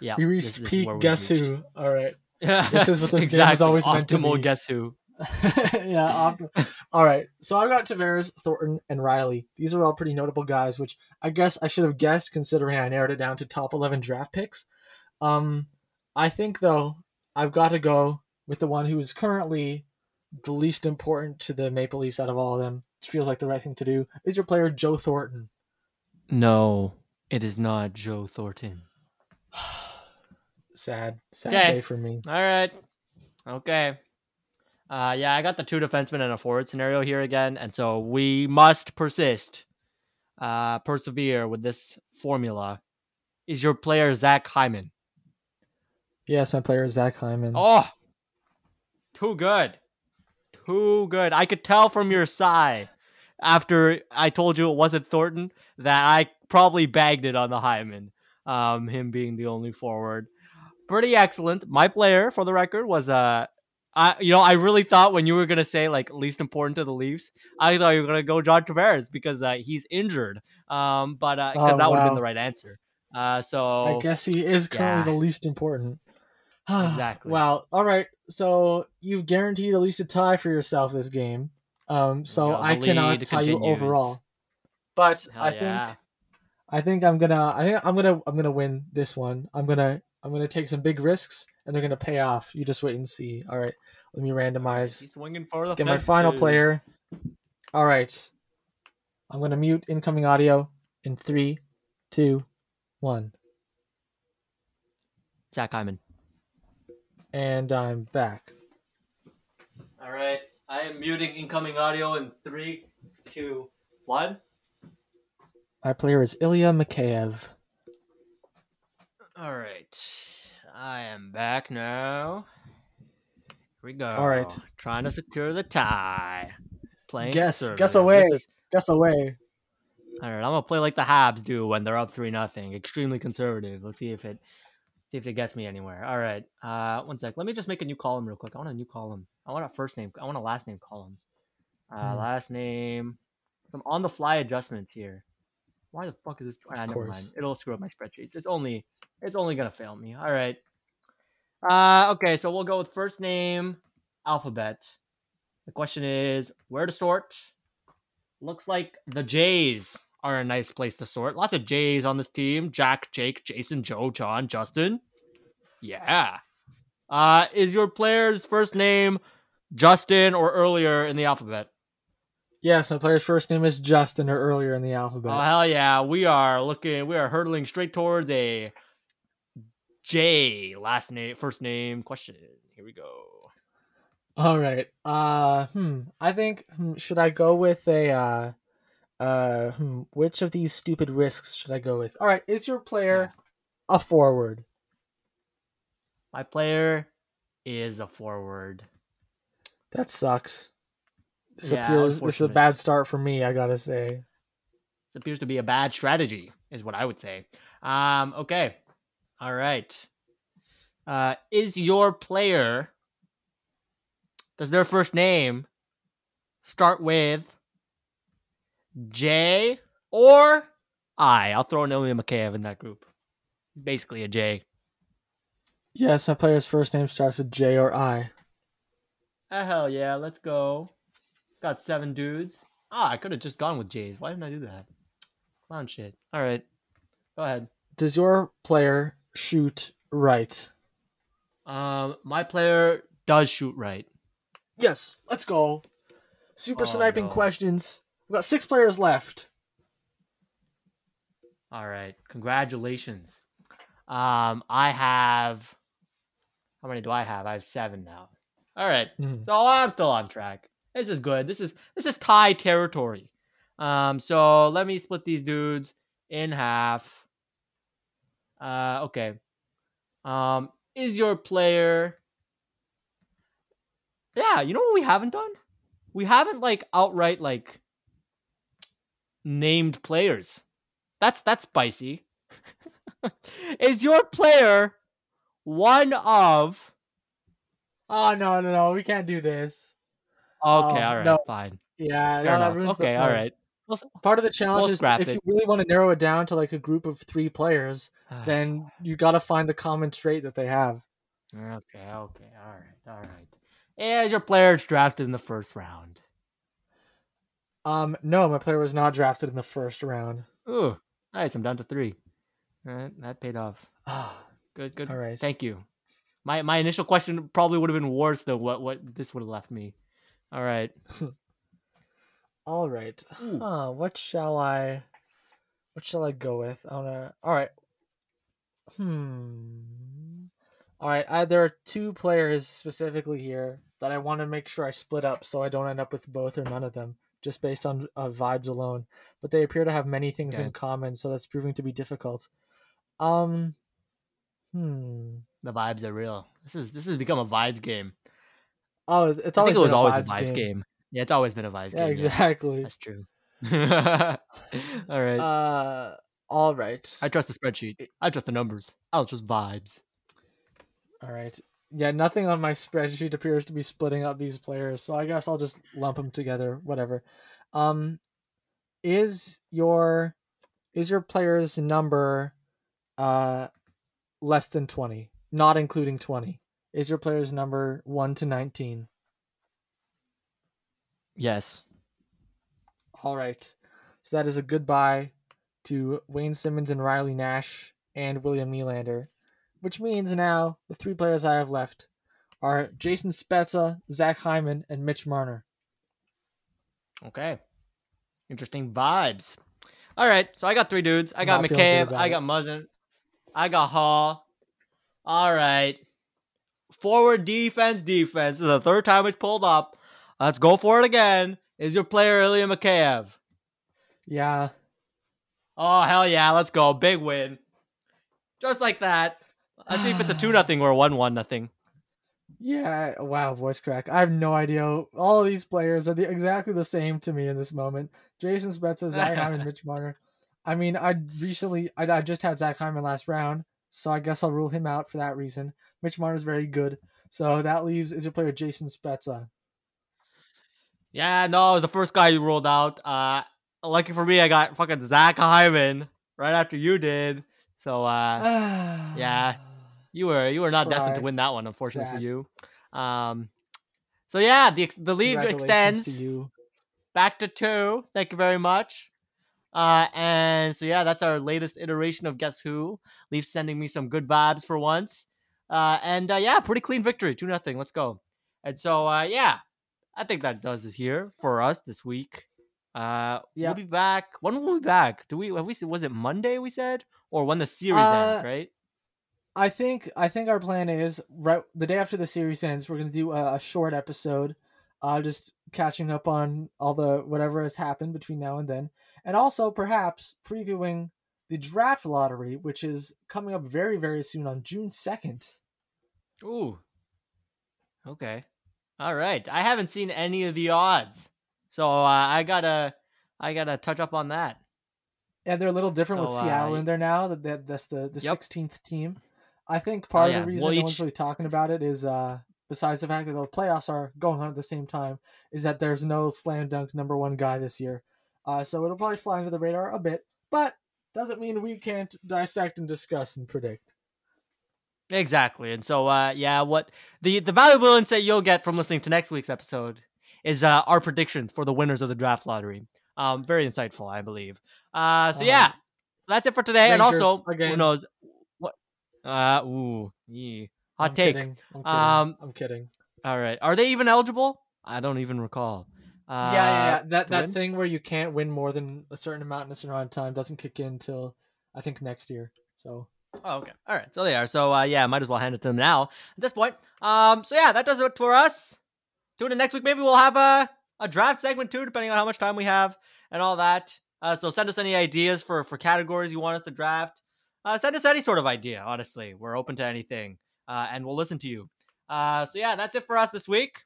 yeah. we reached this is peak guess reached. who. All right. Yeah, This is what this game exactly. was always meant to Optimal be. guess who. yeah. Op- all right. So I've got Tavares, Thornton, and Rielly. These are all pretty notable guys, which I guess I should have guessed considering I narrowed it down to top 11 draft picks. Um, I think, though, I've got to go with the one who is currently the least important to the Maple Leafs out of all of them, which feels like the right thing to do, is your player, Joe Thornton. No, it is not Joe Thornton. sad. Sad Okay. day for me. All right. Okay. Uh, yeah, I got the two defensemen and a forward scenario here again, and so we must persist, uh, persevere with this formula. Is your player Zach Hyman? Yes, my player is Zach Hyman. Oh, too good, too good. I could tell from your sigh after I told you it wasn't Thornton that I probably bagged it on the Hyman. Um, him being the only forward, pretty excellent. My player, for the record, was uh, I you know I really thought when you were gonna say like least important to the Leafs, I thought you were gonna go John Tavares because uh, he's injured. Um, but because Oh, that would have been the right answer. Uh, so I guess he is currently yeah. the least important. Exactly. Wow. All right. So you've guaranteed at least a tie for yourself this game. Um. So. I cannot tell you overall. But hell I yeah. think I think I'm gonna I think I'm gonna I'm gonna win this one. I'm gonna I'm gonna take some big risks and they're gonna pay off. You just wait and see. All right. Let me randomize. He's swinging for the Get my final fences. player. All right. I'm gonna mute incoming audio in three, two, one, Zach Hyman. and I'm back. All right. I am muting incoming audio in three, two, one. My player is Ilya Mikheyev. All right. I am back now. Here we go. All right. Trying to secure the tie. Playing Guess- guess away. Is- Guess away. all right, I'm gonna play like the Habs do when they're up three nothing. Extremely conservative. Let's see if it see if it gets me anywhere. All right. Uh one sec. Let me just make a new column real quick. I want a new column. I want a first name. I want a last name column. Uh Hmm. last name. Some on the fly adjustments here. Why the fuck is this? Ah, never course. mind. It'll screw up my spreadsheets. It's only it's only gonna fail me. All right. Uh okay, so we'll go with first name alphabet. The question is where to sort. Looks like the Jays are a nice place to sort. Lots of Jays on this team. Jack, Jake, Jason, Joe, John, Justin. Yeah. Uh is your player's first name Justin or earlier in the alphabet? Yes, my player's first name is Justin or earlier in the alphabet. Oh hell yeah, we are looking. We are hurtling straight towards a J last name, first name question. Here we go. All right. Uh, hmm. I think hmm, should I go with a uh, uh, hmm, which of these stupid risks should I go with? All right. Is your player a forward? My player is a forward. That sucks. This Yeah, appears this is a bad start for me. I gotta say. This appears to be a bad strategy, is what I would say. Um. Okay. All right. Uh, is your player? Does their first name start with J or I? I'll throw an Ilya Mikheyev in that group. He's basically a J. Yes, my player's first name starts with J or I. Ah, hell yeah, let's go. Got seven dudes. Ah, I could have just gone with Jays. Why didn't I do that? Clown shit. All right, go ahead. Does your player shoot right? Um, my player does shoot right. Yes. Let's go. Super Oh, sniping no. questions. We've got six players left. All right, congratulations. Um, I have. How many do I have? I have seven now. All right, Mhm. so I'm still on track. This is good. This is this is tie territory. Um, so let me split these dudes in half. Uh, okay. Um, is your player? Yeah, you know what we haven't done? We haven't like outright like named players. That's that's spicy. is your player one of? Oh no no no! We can't do this. Okay, Oh, all right, no. fine. Yeah, no, Okay, all. Well, Part of the challenge We'll is if it. you really want to narrow it down to like a group of three players, then you got to find the common trait that they have. Okay, okay, all right, all right. Is your player drafted in the first round? Um, no, my player was not drafted in the first round. Ooh, nice. I'm down to three. All right, that paid off. Ah, Good, good. All right. Thank you. My my initial question probably would have been worse than what what this would have left me. All right. All right. Ooh. Huh, what shall I what shall I go with? I wanna all right. Hmm. All right, I, there are two players specifically here that I want to make sure I split up so I don't end up with both or none of them, just based on uh, vibes alone. But they appear to have many things in common, so that's proving to be difficult. Um, hmm. The vibes are real. This is this has become a vibes game. Oh, it's always think it was always a vibes vibes game. Yeah, it's always been a vibes Yeah, game. exactly. That's true. all right. Uh, all right. I trust the spreadsheet. I trust the numbers. I'll just vibes. All right. Yeah, nothing on my spreadsheet appears to be splitting up these players, so I guess I'll just lump them together. Whatever. Um, is your is your player's number uh less than twenty, not including twenty? Is your player's number one to nineteen? Yes. All right. So that is a goodbye to Wayne Simmonds and Riley Nash and William Nylander, which means now the three players I have left are Jason Spezza, Zach Hyman, and Mitch Marner. Okay. Interesting vibes. All right. So I got three dudes. I got Not feeling good McCabe. I got Muzzin. I got Holl. All right. Forward defense, defense. This is the third time it's pulled up. Let's go for it again. Is your player Ilya Mikheyev? Yeah. Oh hell yeah, let's go. Big win. Just like that. Let's see if it's a two nothing or a one one nothing. Yeah, wow, voice crack. I have no idea. All of these players are the, exactly the same to me in this moment. Jason Spezza, Zach Hyman, Mitch Marner. I mean, I recently, I, I just had Zach Hyman last round, so I guess I'll rule him out for that reason. Mitch Marner's very good, so that leaves is your player Jason Spezza. Yeah, no, it was the first guy you rolled out. Uh, lucky for me, I got fucking Zach Hyman right after you did. So, uh, yeah, you were you were not destined to win that one, unfortunately Sad. for you. Um, so yeah, the the lead extends to you. back to two. Thank you very much. Uh, and so yeah, that's our latest iteration of Guess Who. Leafs sending me some good vibes for once. Uh, and uh, yeah, pretty clean victory, two nothing. Let's go. And so uh, yeah, I think that does it here for us this week. Uh, Yeah. we'll be back. When will we be back? Do we have we was it Monday? We said or when the series Uh, ends, right? I think I think our plan is right the day after the series ends, we're gonna do a, a short episode, uh, just catching up on all the whatever has happened between now and then, and also perhaps previewing the draft lottery, which is coming up very very soon on June second. Ooh. Okay. All right. I haven't seen any of the odds, so uh, I gotta I gotta touch up on that. And they're a little different with So, uh, Seattle in there now. That that that's the the Yep. sixteenth team. I think part yeah. of the reason Well, no one's really talking about it is uh besides the fact that the playoffs are going on at the same time, is that there's no slam dunk number one guy this year. Uh, so it'll probably fly under the radar a bit, but doesn't mean we can't dissect and discuss and predict. Exactly. And so uh yeah, what the the valuable insight you'll get from listening to next week's episode is uh our predictions for the winners of the draft lottery. Um very insightful, I believe. Uh so Uh, yeah. that's it for today. and also again. who knows what uh ooh, yeah. Hot I'm take. Kidding. I'm kidding. Um, I'm kidding. All right. Are they even eligible? I don't even recall. Uh, yeah, yeah, yeah. That that win? thing where you can't win more than a certain amount in a certain amount of time doesn't kick in until I think next year. So Oh, okay. All right. So they are. So uh, yeah, might as well hand it to them now at this point. Um. So yeah, that does it for us. Tune in next week. Maybe we'll have a a draft segment too, depending on how much time we have and all that. Uh, so send us any ideas for for categories you want us to draft. Uh, send us any sort of idea. Honestly, we're open to anything, uh, and we'll listen to you. Uh, so yeah, that's it for us this week.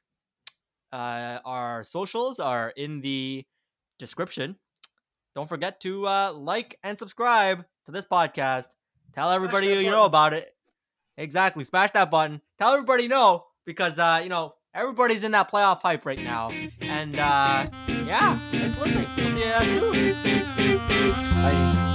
Uh, our socials are in the description. Don't forget to uh, like and subscribe to this podcast. Tell everybody you know about it. Exactly. Smash that button. Tell everybody no because uh, you know everybody's in that playoff hype right now. And uh, yeah, thanks for listening. We'll see you soon. I